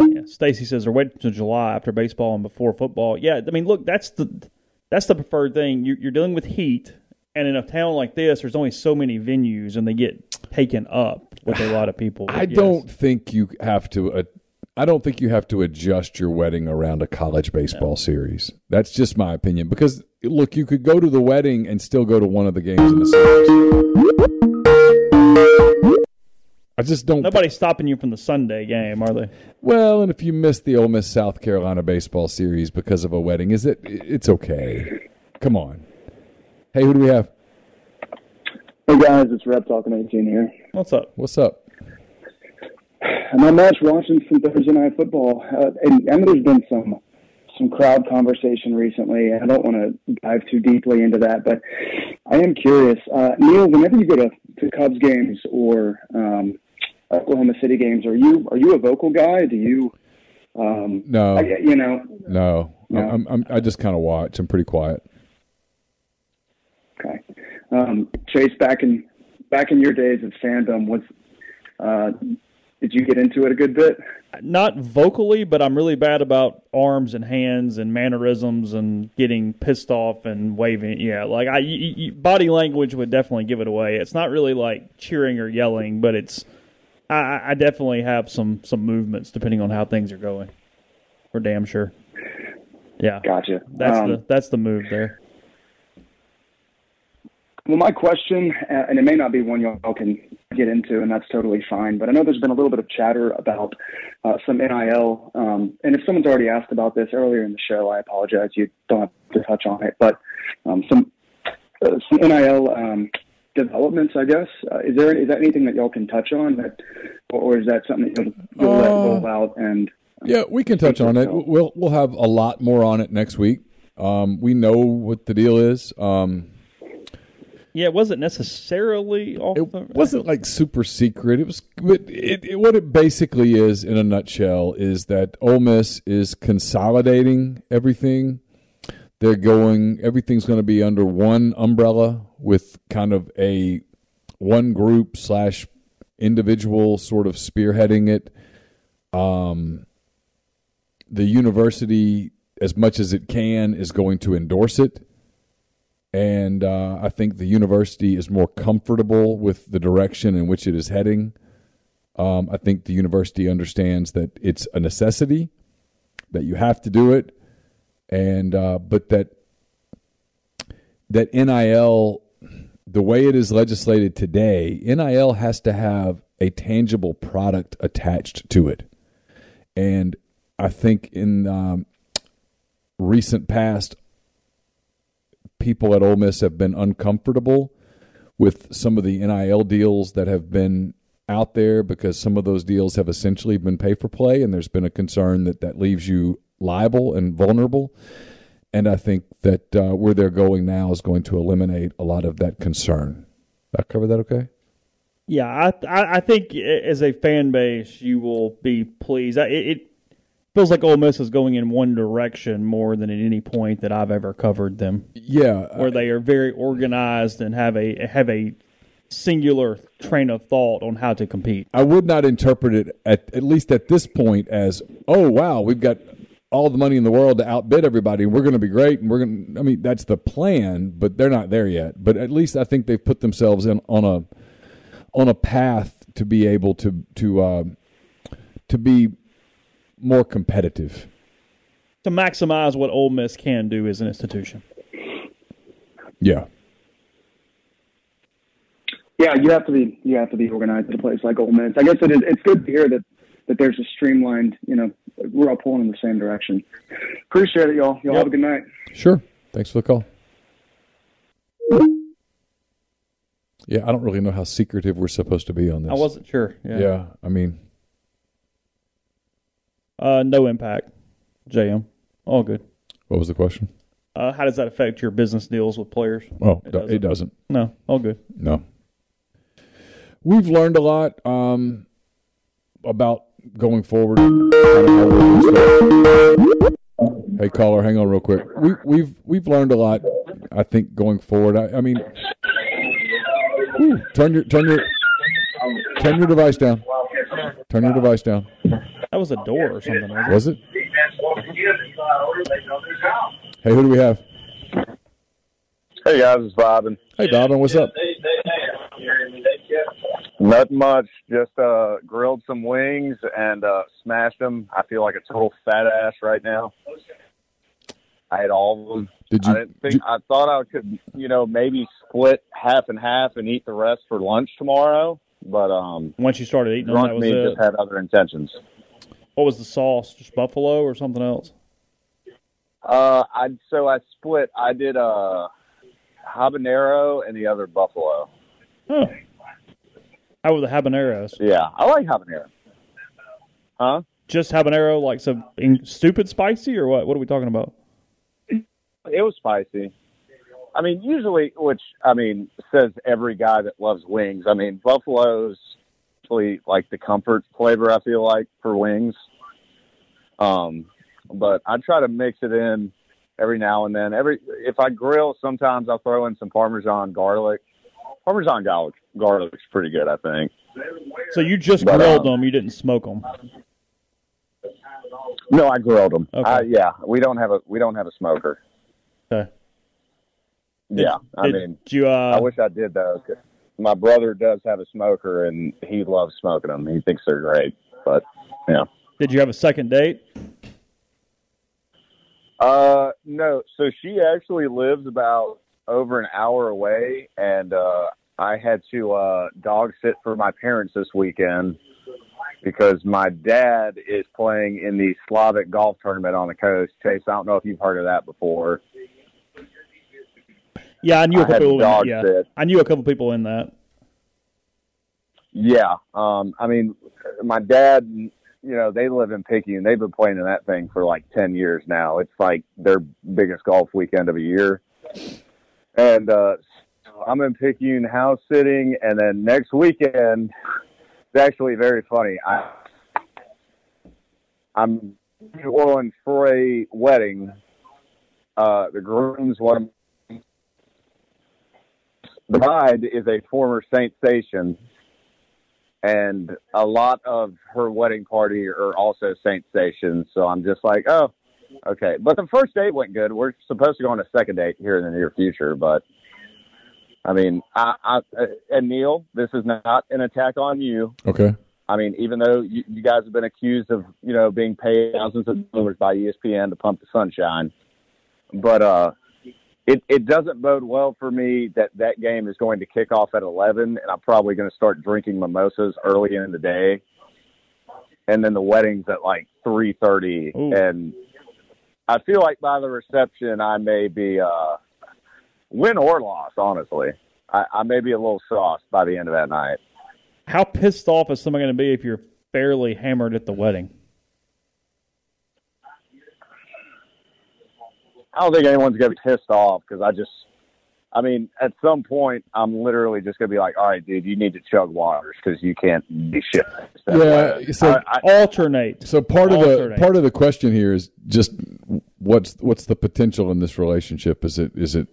Yeah, Stacy says they're waiting until July after baseball and before football. Yeah, I mean, look, that's the that's the preferred thing. You're, you're dealing with heat, and in a town like this, there's only so many venues, and they get taken up with a lot of people. I don't think you have to. Uh, I don't think you have to adjust your wedding around a college baseball no. series. That's just my opinion. Because look, you could go to the wedding and still go to one of the games in the series. I just don't. Nobody's th- stopping you from the Sunday game, are they? Well, and if you miss the Ole Miss South Carolina baseball series because of a wedding, is it? It's okay. Come on. Hey, who do we have? Hey guys, it's Rep talking 18 here. What's up? What's up? I'm not much watching some Thursday night football, uh, and I know there's been some some crowd conversation recently. I don't want to dive too deeply into that, but I am curious. Uh, Neal, whenever you go to, to Cubs games or um, Oklahoma City games, are you are you a vocal guy? Do you? Um, no, I, you know, no. no. I'm, I'm, i just kind of watch. I'm pretty quiet. Okay, um, Chase. Back in back in your days of fandom, was uh, did you get into it a good bit? Not vocally, but I'm really bad about arms and hands and mannerisms and getting pissed off and waving. Yeah, like I, y- y- body language would definitely give it away. It's not really like cheering or yelling, but it's I, I definitely have some some movements depending on how things are going. For damn sure. Yeah, gotcha. That's um, the that's the move there. Well, my question, uh, and it may not be one y'all can get into, and that's totally fine. But I know there's been a little bit of chatter about uh, some NIL, um, and if someone's already asked about this earlier in the show, I apologize. You don't have to touch on it, but um, some uh, some NIL um, developments, I guess. Uh, is there is that anything that y'all can touch on, that, or is that something that you'll, you'll let roll uh, out? And yeah, we can touch on it. We'll we'll have a lot more on it next week. Um, we know what the deal is. Um, Yeah, it wasn't necessarily off. it the, wasn't like super secret. It was, but it, it, what it basically is in a nutshell is that Ole Miss is consolidating everything. They're going. Everything's going to be under one umbrella with kind of a one group slash individual sort of spearheading it. Um, the university, as much as it can, is going to endorse it and uh, I think the university is more comfortable with the direction in which it is heading. Um, I think the university understands that it's a necessity, that you have to do it, and uh, but that that NIL, the way it is legislated today, NIL has to have a tangible product attached to it, and I think in um, recent past, people at Ole Miss have been uncomfortable with some of the NIL deals that have been out there because some of those deals have essentially been pay for play, and there's been a concern that that leaves you liable and vulnerable. And I think that uh, where they're going now is going to eliminate a lot of that concern. Did I cover that okay? Yeah, I, I I think as a fan base, you will be pleased. It, it feels like Ole Miss is going in one direction more than at any point that I've ever covered them. Yeah, where they are very organized and have a have a singular train of thought on how to compete. I would not interpret it at at least at this point as, oh wow, we've got all the money in the world to outbid everybody. and We're going to be great, and we're going. to I mean, that's the plan, but they're not there yet. But at least I think they've put themselves in on a on a path to be able to to uh, to be more competitive. To maximize what Ole Miss can do as an institution. Yeah. Yeah, you have to be you have to be organized at a place like Ole Miss. I guess it is. It's good to hear that that there's a streamlined. You know, we're all pulling in the same direction. Appreciate it, y'all. Y'all Yep. have a good night. Sure. Thanks for the call. Yeah, I don't really know how secretive we're supposed to be on this. I wasn't sure. Yeah. Yeah, I mean, Uh, no impact. JM. All good. what was the question? Uh, how does that affect your business deals with players? Oh, it, it doesn't. No, all good. No. We've learned a lot um, about going forward. Hey, caller, hang on real quick. We, we've we've learned a lot. I think going forward. I, I mean, whew, turn your turn your turn your device down. Turn your device down. That was a door or something. Wasn't Was it? Hey, who do we have? Hey guys, it's Bobbin. Hey, Dobbin, what's up? Nothing much. Just uh, grilled some wings and uh, smashed them. I feel like a total fat ass right now. I had all of them. Did you- I didn't think. I thought I could, you know, maybe split half and half and eat the rest for lunch tomorrow. But um, Once you started eating them, drunk that was me it. just had other intentions. What was the sauce? Just buffalo or something else? Uh, I so I split. I did a habanero and the other buffalo. Huh. How were the habaneros? Yeah, I like habanero. Huh? Just habanero, like some stupid spicy, or what? What are we talking about? It was spicy. I mean, usually, which I mean, says every guy that loves wings. I mean, buffalo's actually like the comfort flavor. I feel like for wings. Um, but I try to mix it in every now and then. Every if I grill, sometimes I'll throw in some Parmesan garlic. Parmesan garlic garlic's pretty good, I think. So you just But, grilled um, them. You didn't smoke them. No, I grilled them. Okay. I, yeah, we don't have a we don't have a smoker. Okay. Yeah, I did mean, you, uh, I wish I did though. My brother does have a smoker, and he loves smoking them. He thinks they're great, but yeah. Did you have a second date? Uh, no. So she actually lives about over an hour away, and uh, I had to uh, dog sit for my parents this weekend because my dad is playing in the Slavic golf tournament on the coast. Chase, I don't know if you've heard of that before. Yeah, I knew a I couple. Dog yeah, sit. I knew a couple people in that. Yeah. Um, I mean, my dad, you you know, they live in Picayune. They've been playing in that thing for like 10 years now. It's like their biggest golf weekend of a year. And uh, I'm in Picayune house sitting. And then next weekend, it's actually very funny. I, I'm New Orleans for a wedding. Uh, the groom's one the bride is a former Saint Station, and a lot of her wedding party are also Saintsations. So I'm just like, oh, okay. But the first date went good. We're supposed to go on a second date here in the near future, but I mean, I, I and Neal, this is not an attack on you. Okay. I mean, even though you, you guys have been accused of, you know, being paid thousands of dollars by ESPN to pump the sunshine, but uh, it it doesn't bode well for me that that game is going to kick off at eleven, and I'm probably going to start drinking mimosas early in the day, and then the wedding's at like three thirty, and I feel like by the reception I may be uh, win or loss. Honestly, I, I may be a little sauced by the end of that night. How pissed off is somebody going to be if you're fairly hammered at the wedding? I don't think anyone's gonna be pissed off because I just, I mean, at some point I'm literally just gonna be like, all right, dude, you need to chug waters because you can't be shit. Yeah, so alternate. So part of the part of the question here is just what's what's the potential in this relationship? Is it is it?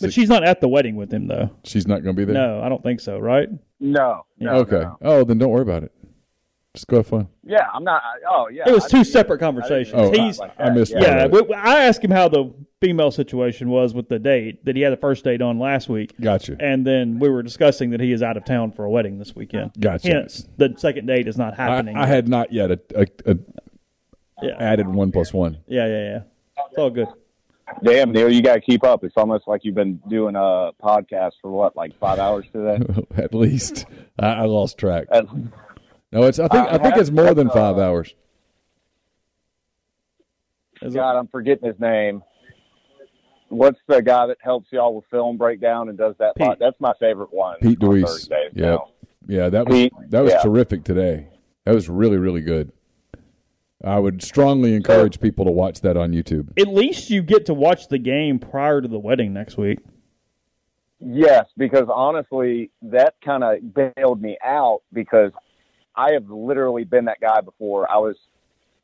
But she's not at the wedding with him, though. She's not going to be there. No, I don't think so. Right? No. no okay. no. Oh, then don't worry about it. Just go have fun. Yeah, I'm not. Oh, yeah. it was I two didn't- separate I conversations. Oh, He's, I- I missed yeah, that. we- I asked him how the female situation was with the date that he had the first date on last week. Gotcha. And then we were discussing that he is out of town for a wedding this weekend. Gotcha. Hence, the second date is not happening. I had not yet a, a, a Yeah. added one plus one. Yeah, yeah, yeah. It's all good. Damn, Neal, you got to keep up. It's almost like you've been doing a podcast for what, like five hours today. At least I, I lost track. As- No, it's. I think. I think it's more than five uh, hours. God, I'm forgetting his name. What's the guy that helps y'all with film breakdown and does that? Pod? That's my favorite one. Pete on Deweese. Yeah, now. yeah. That was Pete, that was yeah. terrific today. That was really really good. I would strongly encourage people to watch that on YouTube. At least you get to watch the game prior to the wedding next week. Yes, because honestly, that kind of bailed me out because I have literally been that guy before. I was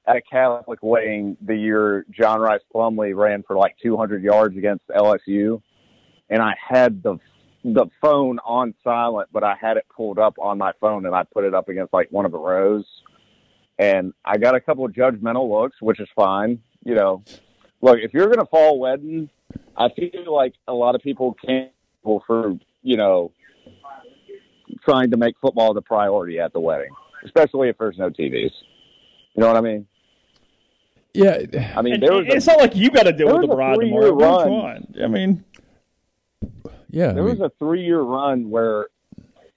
at a Catholic wedding the year John Rhys Plumlee ran for like 200 yards against LSU, and I had the the phone on silent, but I had it pulled up on my phone, and I put it up against like one of the rows, and I got a couple of judgmental looks, which is fine. You know, look, if you're gonna fall wedding, I feel like a lot of people can't for you know trying to make football the priority at the wedding, especially if there's no TVs. You know what I mean? Yeah, I mean And there was a, it's not like you got to deal with the bride three-year tomorrow. run. I mean, Yeah, there was a three year run where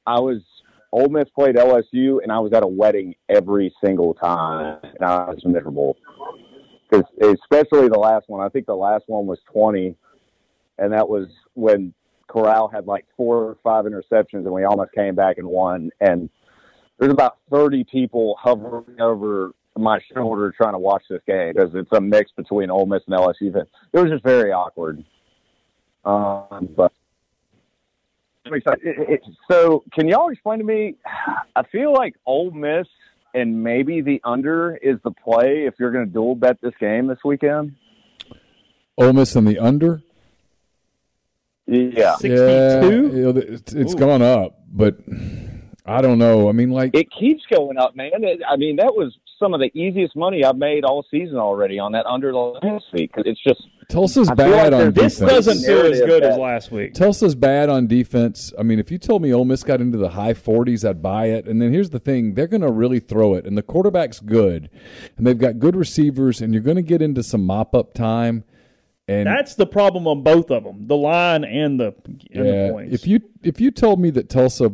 I was Ole Miss played LSU and I was at a wedding every single time and I was miserable because especially the last one. I think the last one was twenty, and that was when Corral had like four or five interceptions and we almost came back and won. And there's about thirty people hovering over my shoulder trying to watch this game because it's a mix between Ole Miss and LSU. It was just very awkward. Um, but so, can y'all explain to me? I feel like Ole Miss and maybe the under is the play if you're going to dual bet this game this weekend. Ole Miss and the under. Yeah, Yeah, it's, it's gone up, but I don't know. I mean, like it keeps going up, man. It, I mean, that was some of the easiest money I've made all season already on that under the last week. 'Cause It's just Tulsa's I bad like on there's defense. This doesn't feel as narrative good as last week. Tulsa's bad on defense. I mean, if you told me Ole Miss got into the high 40s, I'd buy it. And then here's the thing: they're going to really throw it, and the quarterback's good, and they've got good receivers, and you're going to get into some mop up time. And That's the problem on both of them, the line and the and yeah, the points. if you if you told me that Tulsa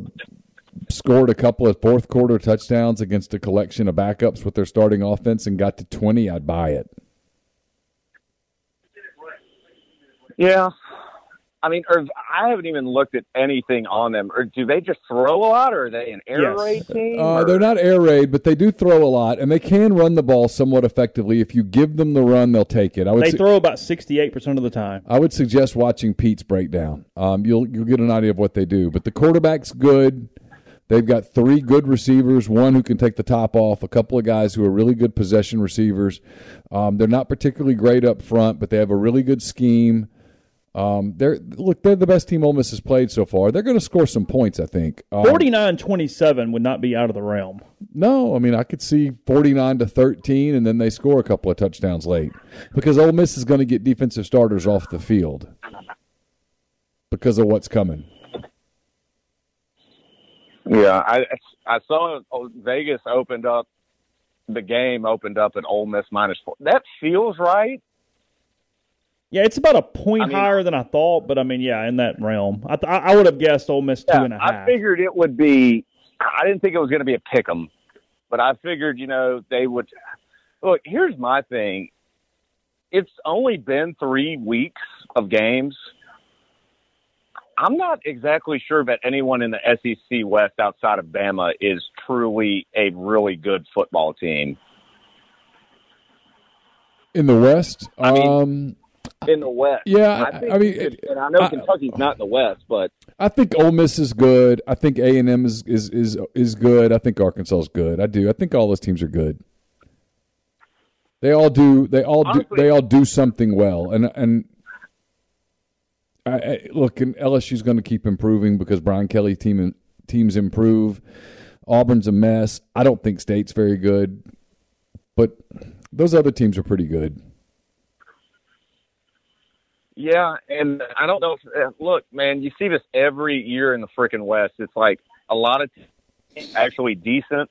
scored a couple of fourth quarter touchdowns against a collection of backups with their starting offense and got to 20, I'd buy it. Yeah. I mean, or I haven't even looked at anything on them. Or do they just throw a lot, or are they an air Yes. raid team? Uh, they're not air raid, but they do throw a lot, and they can run the ball somewhat effectively. If you give them the run, they'll take it. I would They su- throw about sixty-eight percent of the time. I would suggest watching Pete's breakdown. Um, you'll you'll get an idea of what they do. But the quarterback's good. They've got three good receivers, one who can take the top off, a couple of guys who are really good possession receivers. Um, they're not particularly great up front, but they have a really good scheme. Um, they're look, they're the best team Ole Miss has played so far. They're going to score some points, I think. Um, 49-27 would not be out of the realm. no, I mean I could see forty nine to thirteen, and then they score a couple of touchdowns late because Ole Miss is going to get defensive starters off the field because of what's coming. Yeah, I I saw Vegas opened up the game opened up at Ole Miss minus four. That feels right. Yeah, it's about a point I mean- higher than I thought, but I mean, yeah, in that realm, I, th- I would have guessed Ole Miss two Yeah, and a I half. figured it would be. I didn't think it was going to be a pick 'em, but I figured you know they would. Look, here's my thing. It's only been three weeks of games. I'm not exactly sure that anyone in the SEC West outside of Bama is truly a really good football team. In the West, I mean, um, in the West. Yeah, I, think I mean, and I know I- Kentucky's not in the West, but I think Ole Miss is good. I think A and M is, is is is good. I think Arkansas is good. I do. I think all those teams are good. They all do. They all do. They all do something well. And and I, I, look, and LSU's going to keep improving because Brian Kelly team teams improve. Auburn's a mess. I don't think State's very good, but those other teams are pretty good. Yeah, and I don't know. If, uh, look, man, you see this every year in the freaking West. It's like a lot of actually decent,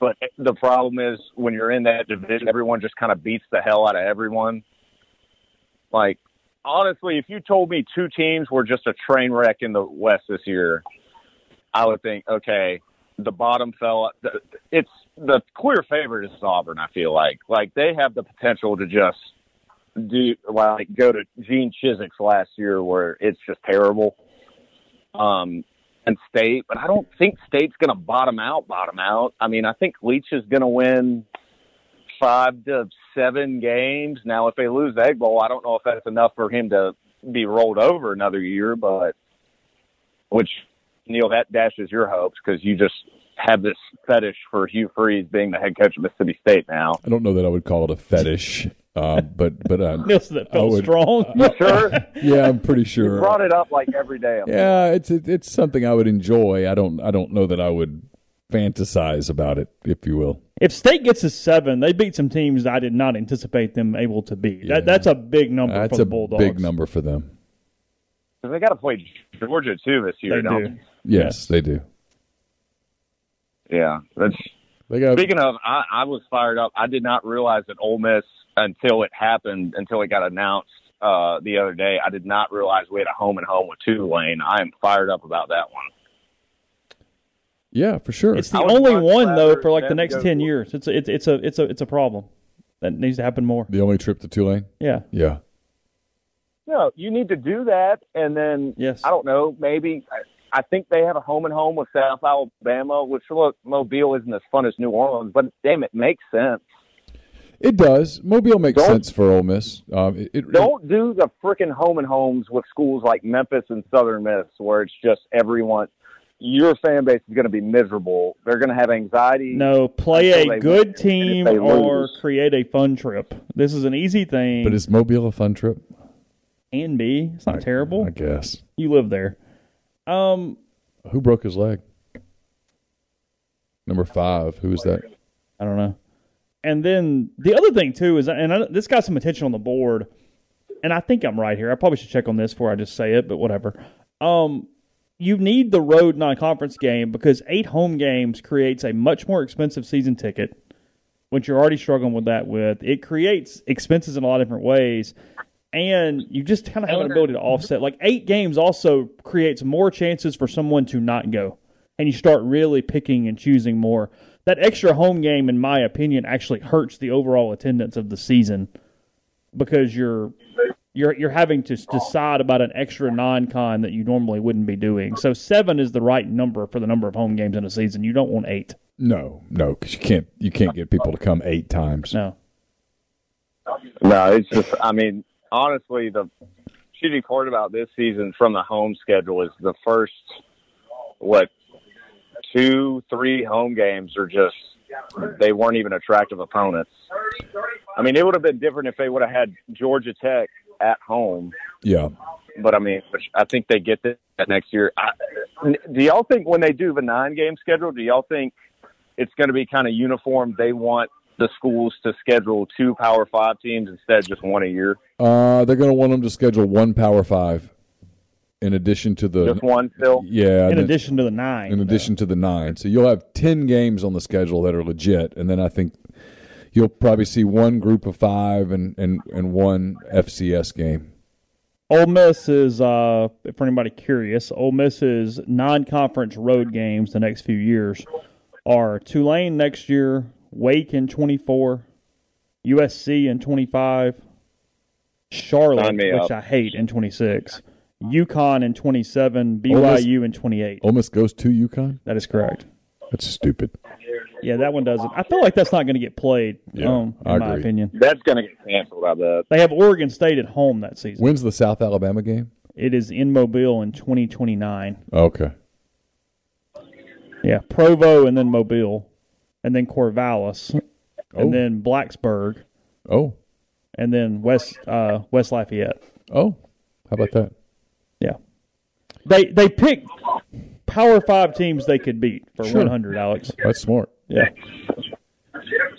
but the problem is when you're in that division, everyone just kind of beats the hell out of everyone. Like, honestly, if you told me two teams were just a train wreck in the West this year, I would think, okay, the bottom fell. It's the clear favorite is Auburn. I feel like, like they have the potential to just do like go to Gene Chizik's last year where it's just terrible. Um, and State, but I don't think State's going to bottom out. Bottom out. I mean, I think Leach is going to win five to seven games. Now, if they lose the Egg Bowl, I don't know if that's enough for him to be rolled over another year. But which Neal, that dashes your hopes because you just have this fetish for Hugh Freeze being the head coach of Mississippi State now. I don't know that I would call it a fetish, uh, but but uh, Nelson, that I felt would- strong. You sure? Yeah, I'm pretty You sure. brought it up like every day. Yeah, it's it, it's something I would enjoy. I don't I don't know that I would fantasize about it, if you will. If State gets a seven, they beat some teams I did not anticipate them able to beat. That, that's a big number That's for the a Bulldogs. big number for them. 'Cause they got to play Georgia too this year. They don't do. Yes, they do. Yeah, that's. They got Speaking of, I, I was fired up. I did not realize that Ole Miss until it happened, until it got announced uh, the other day. I did not realize we had a home and home with Tulane. I am fired up about that one. yeah, for sure. It's the only one though for like the next ten years. It's a, it's it's a it's a it's a problem that needs to happen more. the only trip to Tulane. Yeah. Yeah, No, you need to do that, and then Yes. I don't know, maybe. I, I think they have a home and home with South Alabama, which look, Mobile isn't as fun as New Orleans, but damn, it makes sense. It does. Mobile makes Don't- sense for Ole Miss. Um, it, it, Don't do the freaking home and homes with schools like Memphis and Southern Miss, where it's just everyone. Your fan base is going to be miserable. They're going to have anxiety. No, play a good win. team And if they or lose- create a fun trip. This is an easy thing. but is Mobile a fun trip? and B, it's not terrible. I guess. You live there. Um, Who broke his leg? Number five. Who is that? I don't know. And then the other thing too is, and I, this got some attention on the board, and I think I'm right here. I probably should check on this before I just say it, but whatever. Um, you need the road non-conference game because eight home games creates a much more expensive season ticket, which you're already struggling with that. With it creates expenses in a lot of different ways, and you just kind of have an ability to offset. Like eight games also creates more chances for someone to not go, and you start really picking and choosing more. That extra home game, in my opinion, actually hurts the overall attendance of the season because you're you're you're having to decide about an extra non-con that you normally wouldn't be doing. So seven is the right number for the number of home games in a season. You don't want eight. No, no, because you can't you can't get people to come eight times. No. No, it's just. I mean, honestly, the shitty part about this season from the home schedule is the first what two, three home games are just they weren't even attractive opponents. I mean, it would have been different if they would have had Georgia Tech at home. Yeah. But I mean, I think they get that next year. I, do y'all think when they do the nine game schedule, do y'all think it's going to be kind of uniform? They want the schools to schedule two Power Five teams instead of just one a year. Uh, they're going to want them to schedule one Power Five, in addition to the just one still. Yeah, In then- addition to the nine. in addition to the nine. So you'll have ten games on the schedule that are legit, and then I think you'll probably see one group of five and and and one FCS game. Ole Miss is, uh, for anybody curious, Ole Miss's non-conference road games the next few years are Tulane next year, Wake in 24, USC in 25, Charlotte, which up. I hate, in 26, UConn in 27, Ole Miss- BYU in 28. Almost goes to UConn. That is correct. That's stupid. Yeah, that one doesn't. I feel like that's not going to get played. Yeah, um, in I my agree. opinion, That's going to get canceled. I bet. they have Oregon State at home that season. When's the South Alabama game? It is in Mobile in 2029. Okay. Yeah, Provo and then Mobile, and then Corvallis, Oh. and then Blacksburg, Oh. and then West uh, West Lafayette. Oh. How about that? Yeah, they they pick Power Five teams they could beat for Sure. 100. Alex. That's smart. Yeah.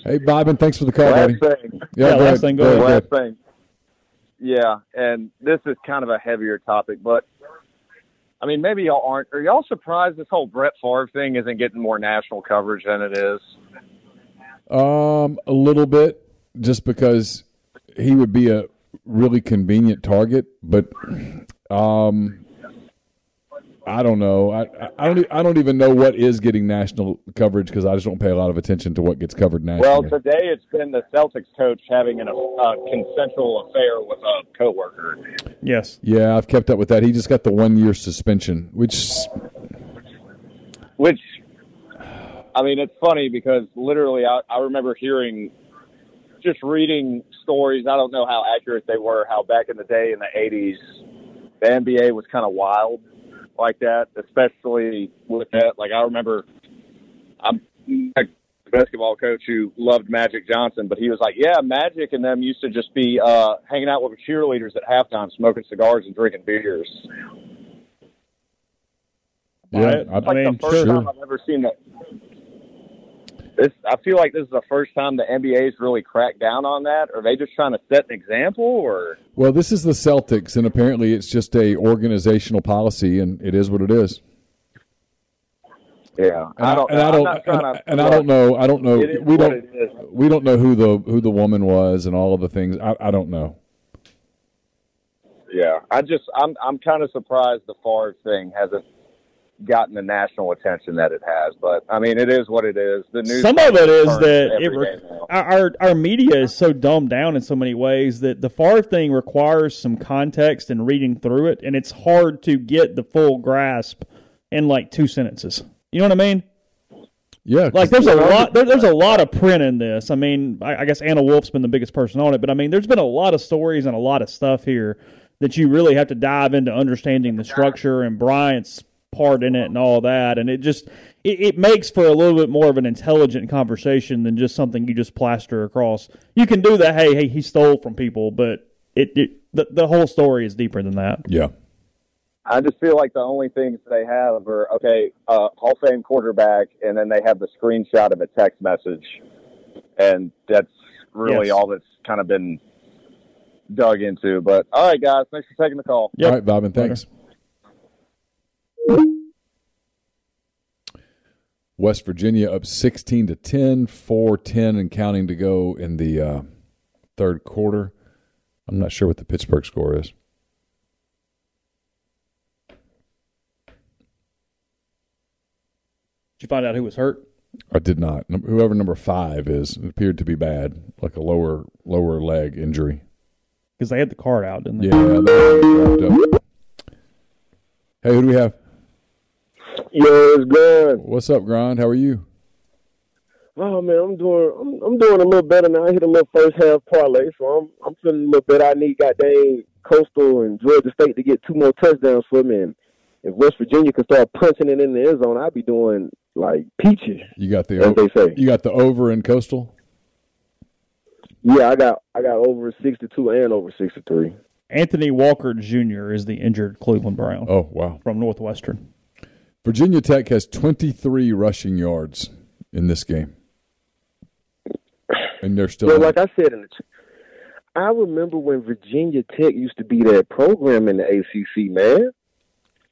Hey, Bobbin, thanks for the call, Last buddy. thing. Yeah, Yeah, go last ahead. thing, go Go ahead. ahead. Last thing. Yeah, and this is kind of a heavier topic, but I mean, maybe y'all aren't. Are y'all surprised this whole Brett Favre thing isn't getting more national coverage than it is? Um, a little bit, just because he would be a really convenient target, but um, I don't know. I I- I don't e- I don't even know what is getting national coverage because I just don't pay a lot of attention to what gets covered nationally. Well, today it's been the Celtics coach having an, a consensual affair with a coworker. Yes. yeah, I've kept up with that. He just got the one year suspension, which Which, I mean, it's funny because literally, I, I remember hearing, just reading stories. I don't know how accurate they were. How back in the day in the '80s, the NBA was kind of wild like that, especially with that. Like I remember, I'm a basketball coach who loved Magic Johnson, but he was like, "Yeah, Magic and them used to just be uh, hanging out with cheerleaders at halftime, smoking cigars and drinking beers." yeah, I, like I mean, the first sure. time I've ever seen that. This, I feel like this is the first time the NBA's really cracked down on that. Are they just trying to set an example, or well, this is the Celtics, and apparently it's just a organizational policy, and it is what it is. yeah? And I don't. and I don't, and, to. and I don't know. I don't know. We don't. We don't know who the who the woman was and all of the things. I, I don't know. Yeah, I just I'm I'm kind of surprised the Favre thing hasn't gotten the national attention that it has. But I mean, it is what it is. The news. Some of it is that it re- our our- our media is so dumbed down in so many ways that the Favre thing requires some context and reading through it, and it's hard to get the full grasp in like two sentences. You know what I mean? Yeah, Like there's a lot there, there's a lot of print in this. I mean, I, I guess Anna Wolfe's been the biggest person on it, but I mean, there's been a lot of stories and a lot of stuff here that you really have to dive into understanding the structure and Bryant's part in it and all that, and it just it, it makes for a little bit more of an intelligent conversation than just something you just plaster across. You can do that. Hey, hey, he stole from people, but it, it the, the whole story is deeper than that. yeah. I just feel like the only things they have are okay, uh, Hall of Fame quarterback, and then they have the screenshot of a text message, and that's really Yes. all that's kind of been dug into. But all right, guys, thanks for taking the call. Yep. All right, Bobbin. Thanks. West Virginia up 16 to 10, 4 10 and counting to go in the uh, third quarter. I'm not sure what the Pittsburgh score is. Did you find out who was hurt? I did not. Whoever number five is it appeared to be bad, like a lower lower leg injury. because they had the card out, didn't they? Yeah, they wrapped up. Hey, who do we have? Yo, it's good. What's up, Grind? How are you? Oh man, I'm doing I'm, I'm doing a little better now. I hit a little first half parlay, so I'm I'm feeling a little better. I need goddamn Coastal and Georgia State to get two more touchdowns for me, and if West Virginia can start punching it in the end zone, I'd be doing like peachy. You got the As they say. you got the over in Coastal. Yeah, I got I got over sixty two and over sixty three. Anthony Walker Jr. is the injured Cleveland Brown. Oh wow, from Northwestern. Virginia Tech has 23 rushing yards in this game, and they're still. Well, like I said in the, I remember when Virginia Tech used to be that program in the ACC, man.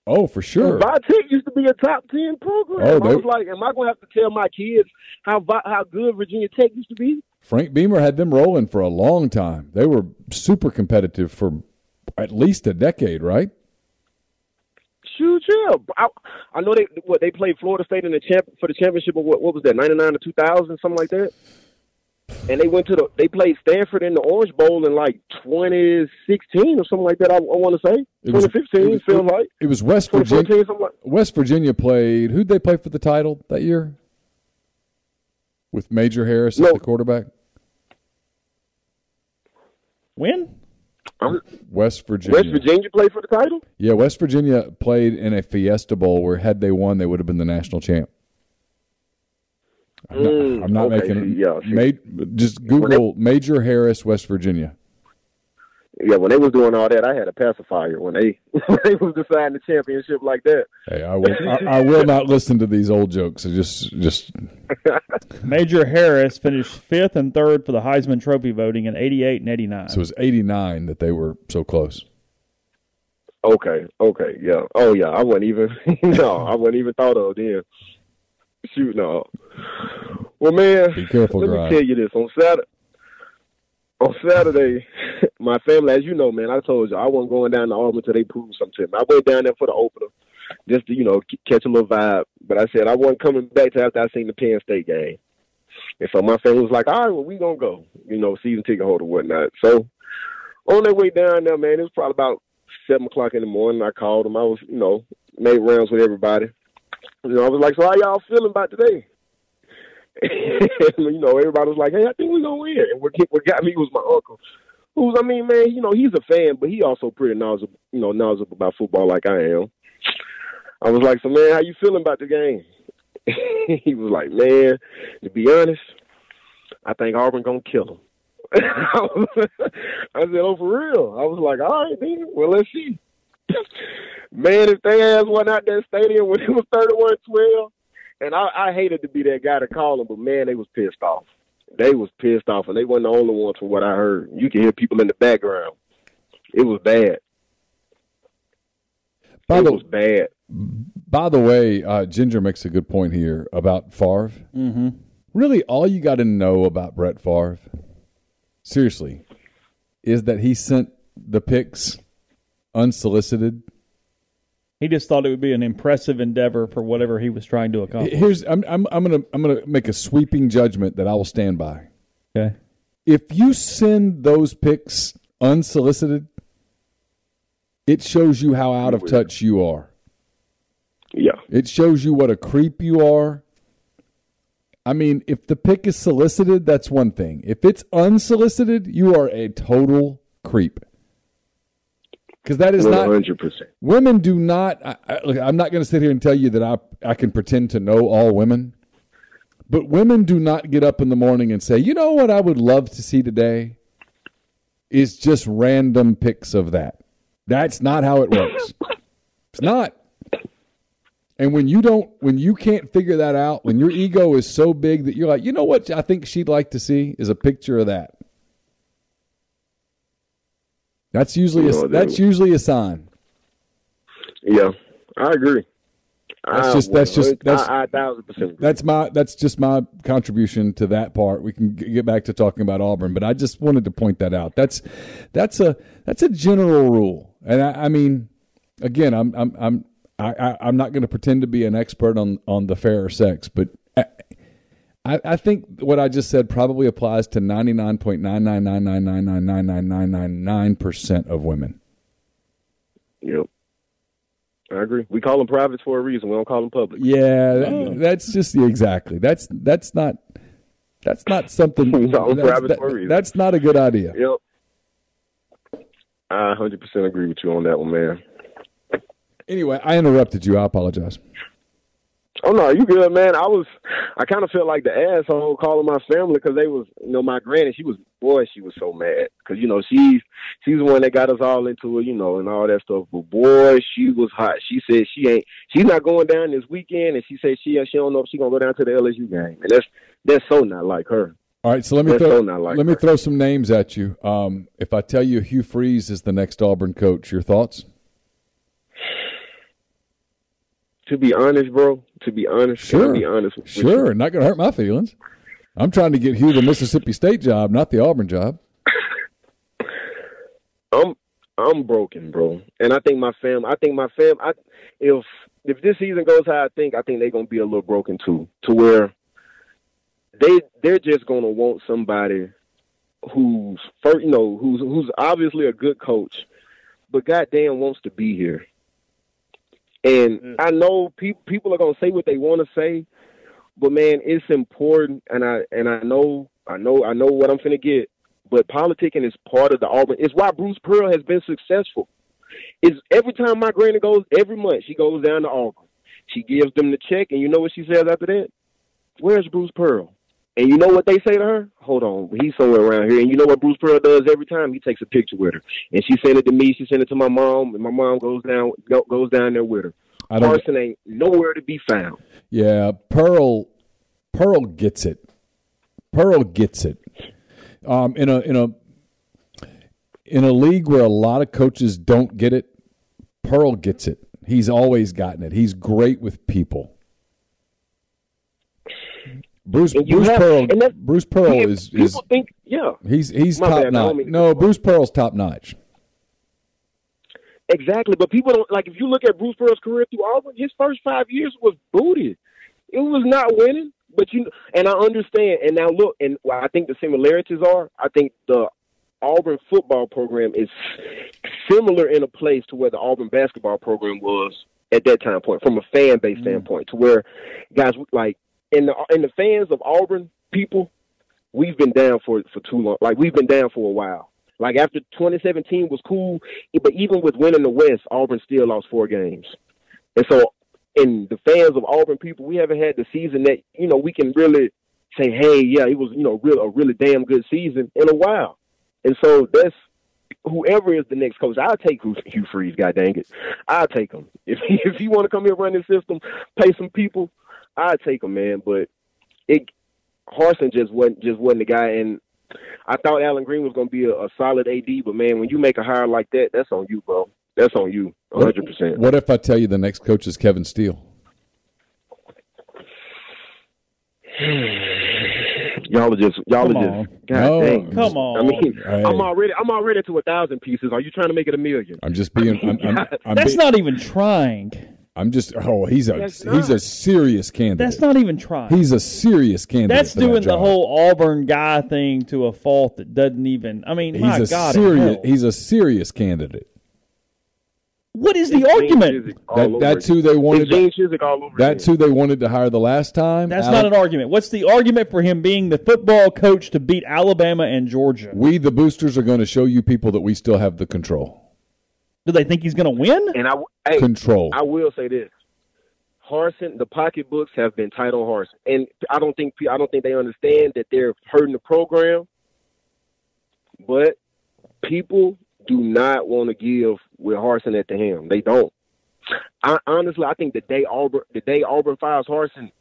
Oh, for sure. Vi Tech used to be a top ten program. Oh, I was like, am I going to have to tell my kids how how good Virginia Tech used to be? Frank Beamer had them rolling for a long time. They were super competitive for at least a decade, right? Shoot, yeah. I, I know they what they played Florida State in the champ for the championship. Of what, what was that? Ninety nine to two thousand, something like that. And they went to the they played Stanford in the Orange Bowl in like twenty sixteen or something like that. I, I want to say It was- twenty fifteen. it was- feels like It was West 2014, Virginia. something like. West Virginia played. Who'd they play for the title that year? With Major Harris as the quarterback. When? West Virginia. West Virginia played for the title. Yeah, West Virginia played in a Fiesta Bowl where had they won, they would have been the national champ. I'm not, Mm, I'm not okay, making yeah, see. Ma- just Google Major Harris, West Virginia. Yeah, when they was doing all that, I had a pacifier when they when they was deciding the championship like that. Hey, I will. I, I will not listen to these old jokes. I just, just Major Harris finished fifth and third for the Heisman Trophy voting in 88 and 89. so it was '89 that they were so close. Okay, okay, yeah. Oh yeah, I wasn't even no, I wasn't even thought of then. Shoot no. Well man, Be careful, let Grind. me tell you this. On Saturday on Saturday, my family, as you know, man, I told you I wasn't going down to Auburn until they proved something. I went down there for the opener, just to, you know, catch a little vibe. But I said I wasn't coming back till after I seen the Penn State game. And so my family was like, all right, well, we to go, you know, season ticket holder, whatnot. So on their way down there, man, it was probably about 7 o'clock in the morning. I called them. I was, you know, made rounds with everybody. You know, I was like, so how y'all feeling about today? you know, everybody was like, hey, I think we're to win. And what, what got me was my uncle. Who's, I mean, man, you know, he's a fan, but he also pretty knowledgeable, you know, knowledgeable about football like I am. I was like, so, man, how you feeling about the game? he was like, man, to be honest, I think Auburn to kill him. I said, oh, for real? I was like, all right, then. Well, let's see. Man, if they had one out that stadium when it was 31-12, and I, I hated to be that guy to call them, but man, they was pissed off. They was pissed off, and they weren't the only ones from what I heard. You can hear people in the background. It was bad. By it the- was bad. By the way, uh, Ginger makes a good point here about Favre. Mm-hmm. Really, all you got to know about Brett Favre, seriously, is that he sent the picks unsolicited. He just thought it would be an impressive endeavor for whatever he was trying to accomplish. Here's I'm I'm I'm gonna I'm gonna make a sweeping judgment that I will stand by. Okay. If you send those picks unsolicited, it shows you how out of touch you are. Yeah. It shows you what a creep you are. I mean, if the pick is solicited, that's one thing. If it's unsolicited, you are a total creep. Because that is not 100%. women do not. I, I, look, I'm not going to sit here and tell you that I I can pretend to know all women, but women do not get up in the morning and say, you know what I would love to see today is just random pics of that. That's not how it works. it's not. And when you don't, when you can't figure that out, when your ego is so big that you're like, you know what, I think she'd like to see is a picture of that. That's usually a, You know, that's usually a sign. Yeah, I agree. That's I just that's just 100 that's I, I, thousand percent. agree. that's my that's just my contribution to that part. We can get back to talking about Auburn, but I just wanted to point that out. That's that's a that's a general rule, and I, I mean, again, I'm I'm I'm I, I, I'm not going to pretend to be an expert on on the fairer sex, but eh, I, I think what I just said probably applies to 99.999999999% of women. Yep. I agree. We call them privates for a reason. We don't call them public. Yeah, that, that's just exactly. That's that's not that's not something. we call them privates that, for a reason. That's not a good idea. Yep. I 100% agree with you on that one, man. Anyway, I interrupted you. I apologize. Oh no, you good, man. I was, I kind of felt like the asshole calling my family because they was, you know, my granny. She was, boy, she was so mad because you know she's she's the one that got us all into it, you know, and all that stuff. But boy, she was hot. She said she ain't, she's not going down this weekend, and she said she she don't know if she gonna go down to the LSU game, and that's that's so not like her. All right, so let me That's throw so not like let me throw some names at you. Um, if I tell you Hugh Freeze is the next Auburn coach, your thoughts? To be honest, bro. To be honest, Sure, be honest with you? sure, not to hurt my feelings. I'm trying to get Hugh the Mississippi State job, not the Auburn job. I'm I'm broken, bro. And I think my fam I think my fam I if if this season goes how I think, I think they're gonna be a little broken too. To where they they're just gonna want somebody who's first you know, who's who's obviously a good coach, but goddamn wants to be here. And mm. I know people people are gonna say what they want to say, but man, it's important. And I and I know I know I know what I'm finna get. But politicking is part of the Auburn. It's why Bruce Pearl has been successful. Is every time my granny goes every month, she goes down to Auburn. She gives them the check, and you know what she says after that? Where's Bruce Pearl? And you know what they say to her? Hold on, he's somewhere around here. And you know what Bruce Pearl does every time? He takes a picture with her, and she sent it to me. She sent it to my mom, and my mom goes down go, goes down there with her. I don't- Carson ain't nowhere to be found. Yeah, Pearl Pearl gets it. Pearl gets it. Um, in a in a in a league where a lot of coaches don't get it, Pearl gets it. He's always gotten it. He's great with people. Bruce Bruce have- Pearl and that's- Bruce Pearl Yeah, is people is think yeah. he's he's My top bad, notch. No, Bruce Pearl's top notch. Exactly, but people don't like. If you look at Bruce Pearl's career through Auburn, his first five years was booted. It was not winning, but you and I understand. And now look, and I think the similarities are. I think the Auburn football program is similar in a place to where the Auburn basketball program was at that time point, from a fan base mm. standpoint, to where guys like in the the fans of Auburn people, we've been down for for too long. Like we've been down for a while. Like after 2017 was cool, but even with winning the West, Auburn still lost four games. And so, in the fans of Auburn people, we haven't had the season that you know we can really say, "Hey, yeah, it was you know real a really damn good season in a while." And so that's whoever is the next coach. I'll take Hugh, Freeze. God dang it, I'll take him if if he want to come here and run this system, pay some people. I'll take him, man. But it Harsin just wasn't just wasn't the guy, and I thought Allen Greene was going to be a, a solid AD, but man, when you make a hire like that, that's on you, bro. That's on you, hundred percent. What if I tell you the next coach is Kevin Steele? Y'all are just y'all Come are on. just God No. dang. Come I mean, Hey. I'm already I'm already to a thousand pieces. Are you trying to make it a million? I'm just being. I'm, I'm, I'm That's be- not even trying. I'm just. Oh, he's a That's he's a serious candidate. That's not even trying. He's a serious candidate. That's for that doing the job. whole Auburn guy thing to a fault that doesn't even. I mean, He's my a God, in serious. hell. He's a serious candidate. what is the argument? That, that's who they wanted. Gene Chizik all over. That's who they wanted to hire the last time. That's Alec- not an argument. What's the argument for him being the football coach to beat Alabama and Georgia? We, the boosters, are going to show you people that we still have the control. Do they think he's going to win? And I hey, Control. I will say this: Harsin, the pocketbooks have been tight on Harsin, and I don't think I don't think they understand that they're hurting the program. But people do not want to give with Harsin at the helm. They don't. I, honestly, I think the day Auburn, the day Auburn fires Harsin,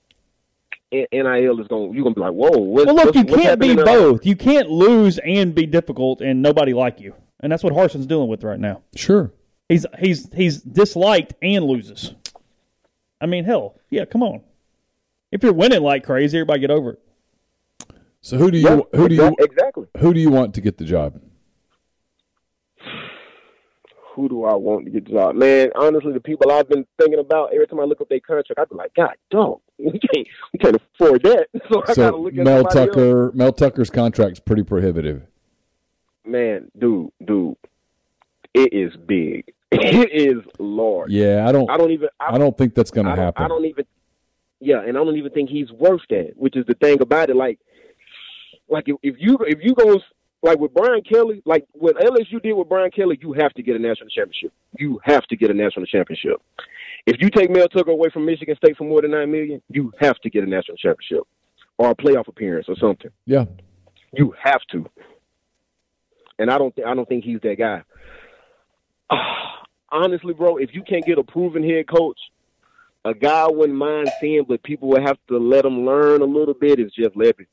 N- NIL is going. You're going to be like, whoa. What's, well, look, what's, you can't be both. You can't lose and be difficult and nobody like you, and that's what Harsin's dealing with right now. Sure. He's he's he's disliked and loses. I mean, hell, yeah, come on. If you're winning like crazy, everybody get over it. So who do you Yeah, who do you exactly. who do you want to get the job? who do I want to get the job? Man, honestly, the people I've been thinking about every time I look up their contract, I'd be like, God, dog, we can't, we can't afford that. So I gotta So look at Mel somebody else. Tucker, Mel Tucker's contract's pretty prohibitive. Man, dude, dude, it is big. It is large. Yeah, I don't. I don't even. I, I don't think that's going to happen. I don't even. Yeah, and I don't even think he's worth that. Which is the thing about it. Like, like if, if you if you go like with Brian Kelly, like what LSU did with Brian Kelly, you have to get a national championship. You have to get a national championship. If you take Mel Tucker away from Michigan State for more than nine million, you have to get a national championship or a playoff appearance or something. Yeah. You have to. And I don't think I don't think he's that guy. Honestly, bro, if you can't get a proven head coach, a guy I wouldn't mind seeing, but people would have to let him learn a little bit is Jeff Lebby.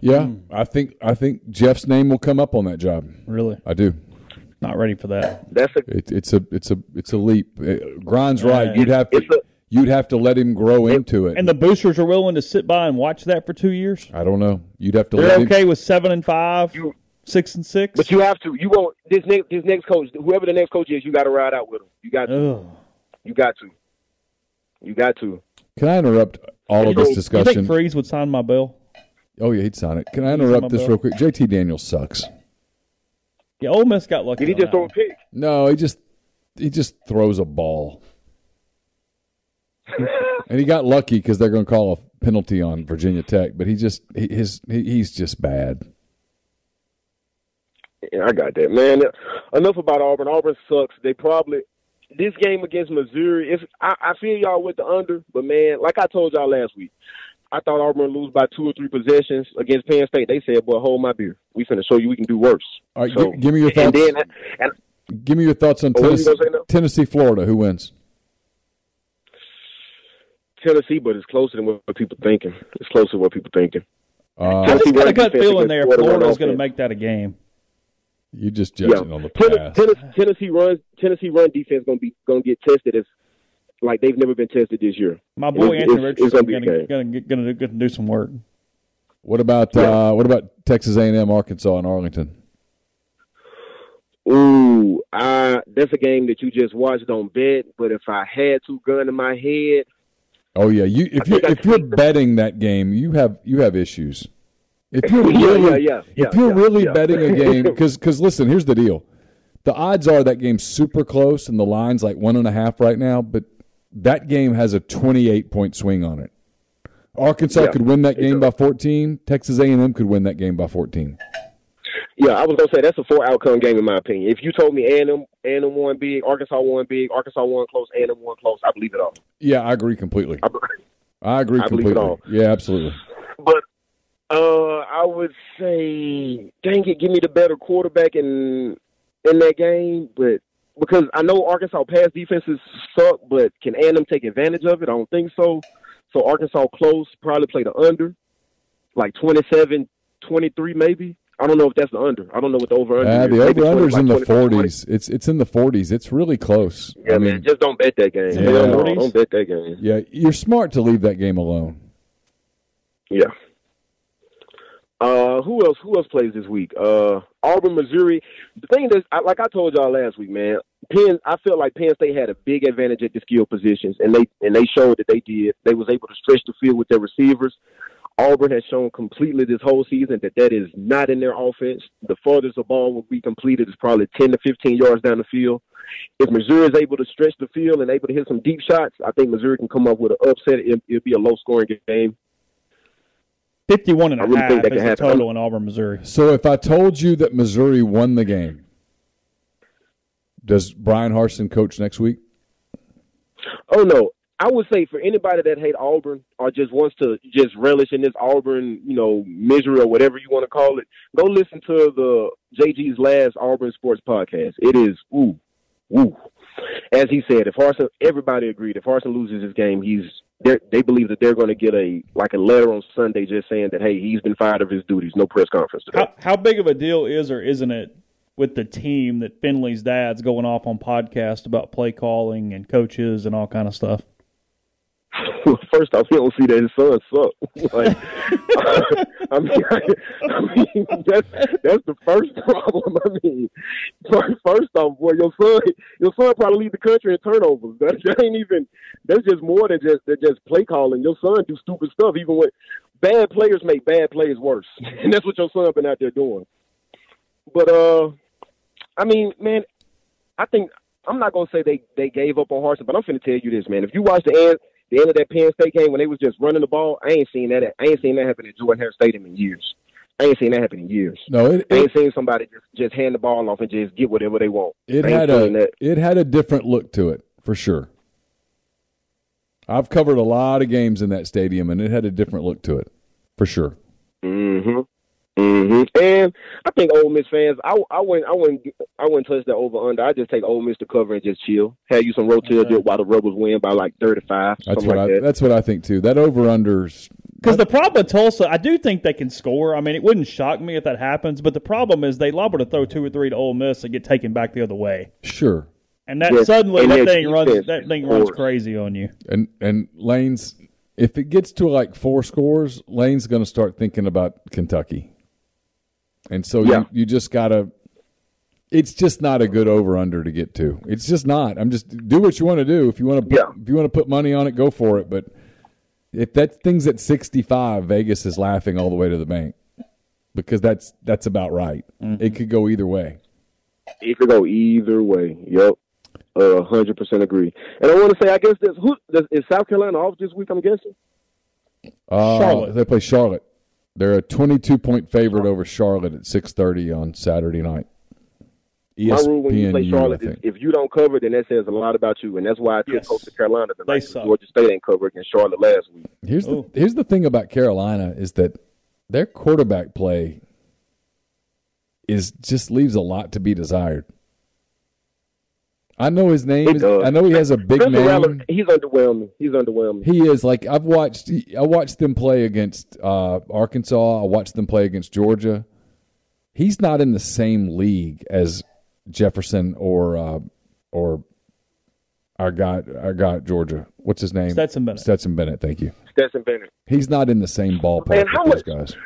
Yeah, Hmm. I think I think Jeff's name will come up on that job. Really? I do. Not ready for that. That's a It, it's a it's a it's a leap. Uh, Grind's right. You'd have to you'd have to let him grow into it. And the boosters are willing to sit by and watch that for two years. I don't know. You'd have to They're let him. okay with seven and five, six and six. But you have to. You won't. This next this next coach, whoever the next coach is, you got to ride out with him. You got to. You got to. You got to. Can I interrupt all of this You discussion? think Freeze would sign my bill? Oh yeah, he'd sign it. Can I interrupt this bill. real quick? JT Daniels sucks. Yeah, Ole Miss got lucky. Did he just that throw a one. pick? No, he just he just throws a ball, and he got lucky because they're going to call a penalty on Virginia Tech. But he just he, his he, he's just bad. Yeah, I got that, man. Enough about Auburn. Auburn sucks. They probably this game against Missouri. If I, I feel y'all with the under, but man, like I told y'all last week, I thought Auburn would lose by two or three possessions against Penn State. They said, "Boy, hold my beer. We finna show you we can do worse." All right, So- gi- give me your and thoughts. then- and give me your thoughts on Oh, you Tennessee, gonna say now? Tennessee, Florida. Who wins? Tennessee, but it's closer than what people thinking. It's closer than what people thinking. Uh, I just got a run gut feeling there. Florida run Florida's going to make that a game. You just judging on the Ten- pass. Tennessee, Tennessee runs Tennessee run defense gonna be gonna get tested as like they've never been tested this year. My boy It's- Anthony it's- it's gonna Richardson be a going game. to going to going to do some work. What about uh, what about Texas A and M, Arkansas, and Arlington? Ooh, I that's a game that you just watched on bet. But if I had to gun in my head, Oh yeah, you if you if you're betting that game, you have you have issues. If you're really, yeah, yeah, if you're yeah, really yeah. betting a game, because listen, here's the deal: the odds are that game's super close, and the line's like one and a half right now. But that game has a 28 point swing on it. Arkansas Yeah. could win that game by 14. Texas A&M could win that game by 14. yeah, I was gonna say that's a four outcome game in my opinion. If you told me A and M A and M won big, Arkansas won big, Arkansas won close, A and M won close, I believe it all. Yeah, I agree completely. I agree I believe it completely. all. Yeah, absolutely. But uh, I would say, dang it, give me the better quarterback in in that game. But because I know Arkansas pass defenses suck, but can A&M take advantage of it? I don't think so. So Arkansas close, probably play the under, like 27, 23 maybe. I don't know if that's the under. I don't know what the over under Uh, is. the over under's 20, in the like 20. 40s. It's it's in the 40s. It's really close. Yeah, I man, mean, just don't bet that game. Yeah. 40s? don't bet that game. yeah, you're smart to leave that game alone. Yeah. Uh, who else? Who else plays this week? Uh, Auburn, Missouri. The thing is, I, like I told y'all last week, man. Penn, I felt like Penn State had a big advantage at the skill positions, and they and they showed that they did. They was able to stretch the field with their receivers. Auburn has shown completely this whole season that that is not in their offense. The farthest the ball will be completed is probably 10 to 15 yards down the field. If Missouri is able to stretch the field and able to hit some deep shots, I think Missouri can come up with an upset. It, it'll be a low scoring game. 51 and I a really half think that is the happen. total in Auburn, Missouri. So if I told you that Missouri won the game, does Bryan Harsin coach next week? Oh no, I would say for anybody that hate Auburn or just wants to just relish in this Auburn, you know, misery or whatever you want to call it, go listen to the JG's last Auburn sports podcast. It is ooh, ooh. As he said, if Harsin, everybody agreed, if Harsin loses this game, he's they're- they believe that they're going to get a like a letter on Sunday just saying that hey, he's been fired of his duties. No press conference today. How, how big of a deal is or isn't it with the team that Finley's dad's going off on podcast about play calling and coaches and all kind of stuff? first off, he don't see that his son suck. like, I mean, I, mean that's that's the first problem. I mean, first, off, boy, your son, your son probably lead the country in turnovers. That, that ain't even. That's just more than just than just play calling. Your son do stupid stuff. Even when bad players make bad plays worse, and that's what your son been out there doing. But uh, I mean, man, I think I'm not gonna say they they gave up on Harsin, but I'm finna tell you this, man. If you watch the end the end of that Penn State game when they was just running the ball, I ain't seen that. I ain't seen that happen at Jordan Hare Stadium in years. I ain't seen that happen in years. No, it, I ain't seen somebody just just hand the ball off and just get whatever they want. It had a that. it had a different look to it for sure. I've covered a lot of games in that stadium, and it had a different look to it for sure. Mm-hmm. Hmm And I think Ole Miss fans, I, I wouldn't, I wouldn't, I wouldn't touch that over under. I just take Ole Miss to cover and just chill. Have you some rotel dip while the Rebels win by like thirty five. That's something what like I that. that's what I think too. That over unders Because the problem with Tulsa, I do think they can score. I mean, it wouldn't shock me if that happens. But the problem is they liable to throw two or three to Ole Miss and get taken back the other way. sure. And that Yes, suddenly and that their thing runs defense that is thing runs crazy on you. And and Lane's if it gets to like four scores, Lane's going to start thinking about Kentucky. And so Yeah. you you just got to it's just not a good over under to get to. It's just not. I'm just do what you want to do. If you want to put, if you want to put money on it, go for it, but if that thing's at 65, Vegas is laughing all the way to the bank. Because that's that's about right. It could go either way. It could go either way. Yep. Uh, hundred percent agree. And I want to say, I guess this who does, is South Carolina off this week? I'm guessing. Uh, Charlotte. They play Charlotte. They're a 22 point favorite over Charlotte at 6:30 on Saturday night. E My rule when you play Charlotte is if you don't cover, then that says a lot about you, and that's why I took Yes. Coastal Carolina tonight. They 'cause suck. Georgia State ain't covered against Charlotte last week. Here's the oh. here's the thing about Carolina is that their quarterback play is just leaves a lot to be desired. I know his name. It Is, does. I know he has a big Spencer name. Rattler, he's underwhelming. He's underwhelming. He is like I've watched. I watched them play against uh, Arkansas. I watched them play against Georgia. He's not in the same league as Jefferson or uh, or our guy. Our guy Georgia. What's his name? Stetson Bennett. Stetson Bennett. Thank you. Stetson Bennett. He's not in the same ballpark Man, how with those much- guys.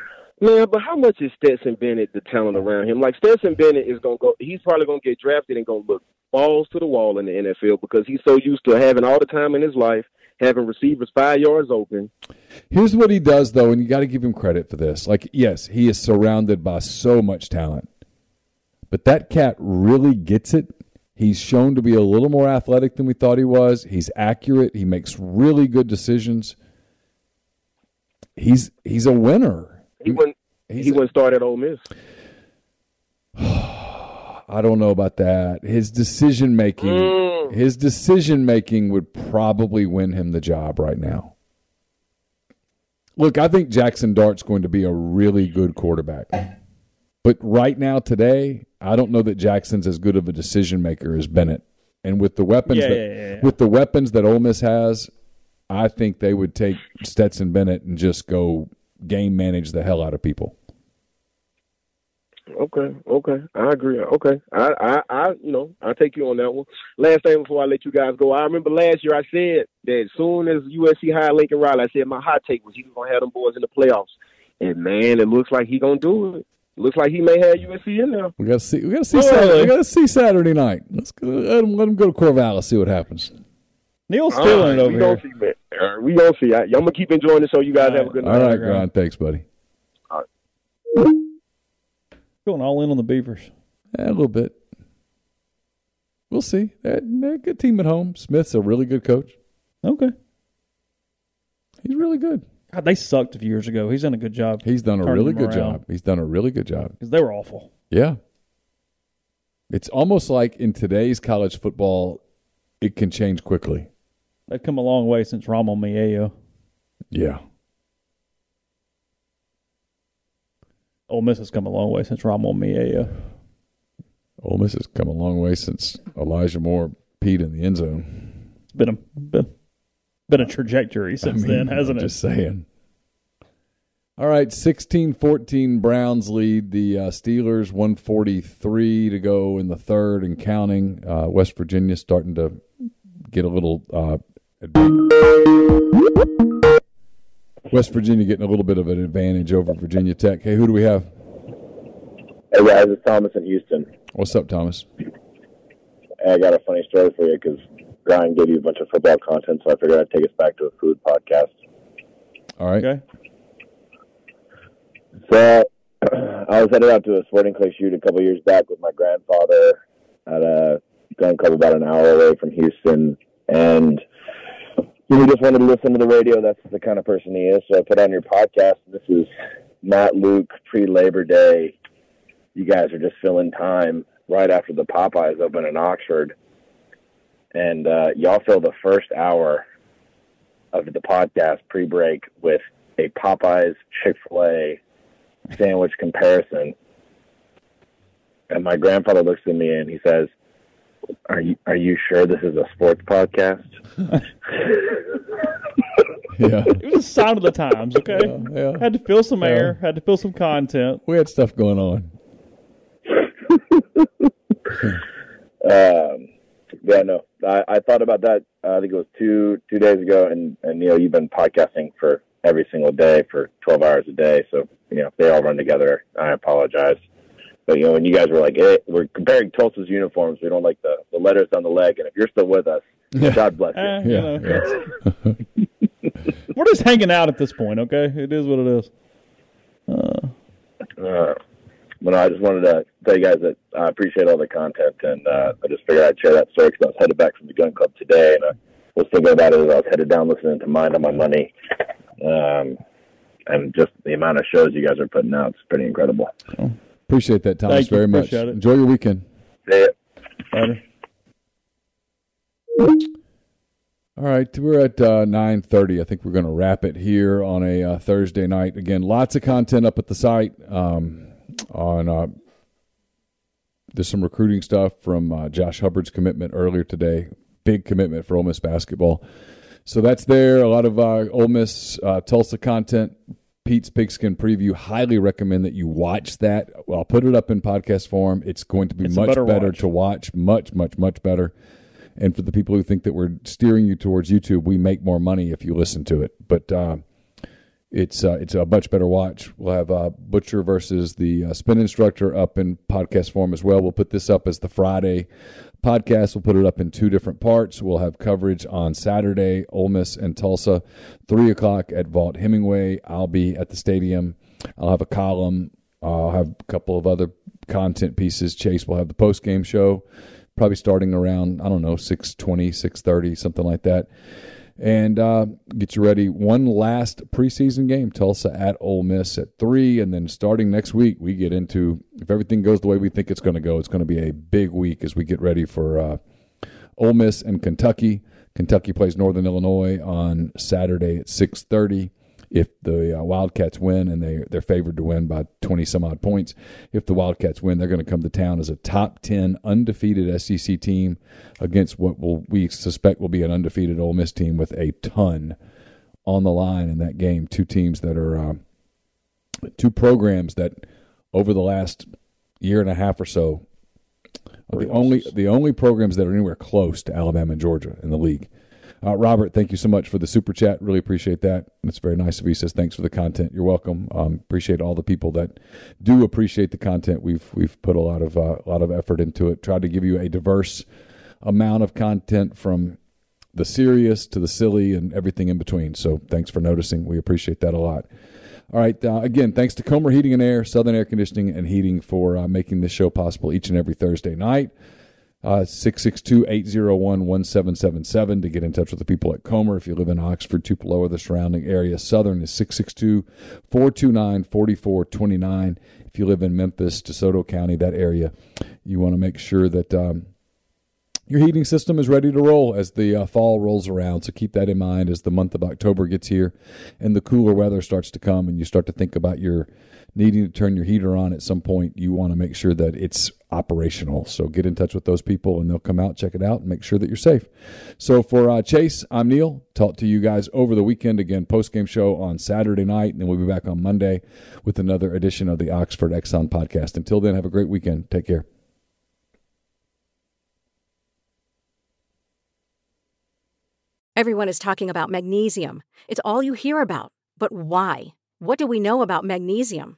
Man, but how much is Stetson Bennett the talent around him? Like Stetson Bennett is gonna go. He's probably gonna get drafted and gonna look balls to the wall in the NFL because he's so used to having all the time in his life, having receivers five yards open. Here's what he does, though, and you got to give him credit for this. Like, yes, he is surrounded by so much talent, but that cat really gets it. He's shown to be a little more athletic than we thought he was. He's accurate. He makes really good decisions. He's he's a winner. He wouldn't. He's He wouldn't start at Ole Miss. I don't know about that. His decision making, Mm. his decision making would probably win him the job right now. Look, I think Jackson Dart's going to be a really good quarterback. But right now, today, I don't know that Jackson's as good of a decision maker as Bennett. And with the weapons Yeah, that yeah, yeah, with the weapons that Ole Miss has, I think they would take Stetson Bennett and just go game manage the hell out of people. Okay, okay, I agree. Okay, I, I, I, you know, I take you on that one. Last thing before I let you guys go, I remember last year I said that as soon as USC hired Lincoln Riley, I said my hot take was he was gonna have them boys in the playoffs, and man, it looks like he gonna do it. Looks like he may have USC in there. We got to see. We got to see. Saturday, we got to see Saturday night. Let's go. Let him, let him go to Corvallis. See what happens. Neal's All stealing right, it over we here. Gonna see, man. We gonna see. I, I'm gonna keep enjoying the show. You guys have a good night. All right, Grind. Thanks, buddy. Going all in on the Beavers. Yeah, a little bit. We'll see. They're, they're a good team at home. Smith's a really good coach. Okay. He's really good. God, they sucked a few years ago. He's done a good job. He's done a really good around. job. He's done a really good job. because they were awful. Yeah. It's almost like in today's college football, it can change quickly. They've come a long way since Ramon Miello. Yeah. Ole Miss has come a long way since Ramon Miello. Ole Miss has come a long way since Elijah Moore peed in the end zone. It's been a been, been a trajectory since I mean, then, hasn't I'm it? Just saying. All right, 16-14 Browns lead the uh, Steelers. 143 to go in the third and counting. Uh, West Virginia starting to get a little uh, West Virginia getting a little bit of an advantage over Virginia Tech. Hey, who do we have? Hey guys, it's Thomas in Houston. What's up, Thomas? I got a funny story for you because Brian gave you a bunch of football content, so I figured I'd take us back to a food podcast. All right. Okay. So I was headed out to a sporting clay shoot a couple years back with my grandfather at a gun club about an hour away from Houston, and we just wanted to listen to the radio. That's the kind of person he is. So I put on your podcast. This is Matt Luke pre Labor Day. You guys are just filling time right after the Popeyes open in Oxford, and uh, y'all fill the first hour of the podcast pre break with a Popeyes Chick Fil A sandwich comparison. And my grandfather looks at me and he says, "Are you are you sure this is a sports podcast?" yeah, It was a sign of the times, okay? yeah. Had to fill some Yeah. air, had to fill some content. We had stuff going on. Um, yeah, no, I, I thought about that. Uh, I think it was two two days ago, and and you know you've been podcasting for every single day for twelve hours a day, so you know they all run together. I apologize, but you know when you guys were like, hey, we're comparing Tulsa's uniforms, we don't like the the letters on the leg, and if you're still with us, God bless you. You know, We're just hanging out at this point, okay? It is what it is. Uh, Uh, but I just wanted to tell you guys that I appreciate all the content, and uh, I just figured I'd share that story because I was headed back from the gun club today, and I was thinking about it as I was headed down listening to Mind on My Money, um, and just the amount of shows you guys are putting out is pretty incredible. Appreciate that, Thomas, Thank you. very much. It. Enjoy your weekend. See ya. Later. All right, we're at uh, nine thirty. I think we're going to wrap it here on a uh, Thursday night. Again, lots of content up at the site. Um, on uh, there's some recruiting stuff from uh, Josh Hubbard's commitment earlier today. Big commitment for Ole Miss basketball. So that's there. A lot of uh, Ole Miss uh, Tulsa content. Pete's Pigskin preview. Highly recommend that you watch that. I'll put it up in podcast form. It's going to be It's much better better watch. to watch. Much, much, much better. And for the people who think that we're steering you towards YouTube, we make more money if you listen to it. But uh, it's uh, it's a much better watch. We'll have uh, Butcher versus the uh, spin instructor up in podcast form as well. We'll put this up as the Friday podcast. We'll put it up in two different parts. We'll have coverage on Saturday, Ole Miss and Tulsa, three o'clock at Vaught Hemingway. I'll be at the stadium. I'll have a column. I'll have a couple of other content pieces. Chase will have the post game show, probably starting around I don't know 620, 630, something like that and uh, get you ready. One last preseason game, Tulsa at Ole Miss at three, and then starting next week, we get into if everything goes the way we think it's going to go, it's going to be a big week as we get ready for uh, Ole Miss and Kentucky. Kentucky plays Northern Illinois on Saturday at six thirty. If the uh, Wildcats win, and they they're favored to win by twenty some odd points, if the Wildcats win, they're going to come to town as a top ten undefeated SEC team against what will we suspect will be an undefeated Ole Miss team with a ton on the line in that game. Two teams that are uh, two programs that over the last year and a half or so are the only the only programs that are anywhere close to Alabama and Georgia in the league. Uh, Robert, thank you so much for the super chat. Really appreciate that. It's very nice of you. He says thanks for the content. You're welcome. Um, appreciate all the people that do appreciate the content. We've we've put a lot of uh, a lot of effort into it. Tried to give you a diverse amount of content from the serious to the silly and everything in between. So thanks for noticing. We appreciate that a lot. All right. Uh, again, thanks to Comer Heating and Air, Southern Air Conditioning and Heating for uh, making this show possible each and every Thursday night. Uh, 662-801-1777 to get in touch with the people at Comer. If you live in Oxford, Tupelo, or the surrounding area, Southern is 662-429-4429. If you live in Memphis, DeSoto County, that area, you want to make sure that um, your heating system is ready to roll as the uh, fall rolls around. So keep that in mind as the month of October gets here and the cooler weather starts to come and you start to think about your needing to turn your heater on at some point. You want to make sure that it's operational. So get in touch with those people and they'll come out, check it out, and make sure that you're safe. So for uh, Chase, I'm Neal. Talk to you guys over the weekend again, post game show on Saturday night, and then we'll be back on Monday with another edition of the Oxford Exxon podcast. Until then, have a great weekend. Take care. Everyone is talking about magnesium. It's all you hear about. But why? What do we know about magnesium?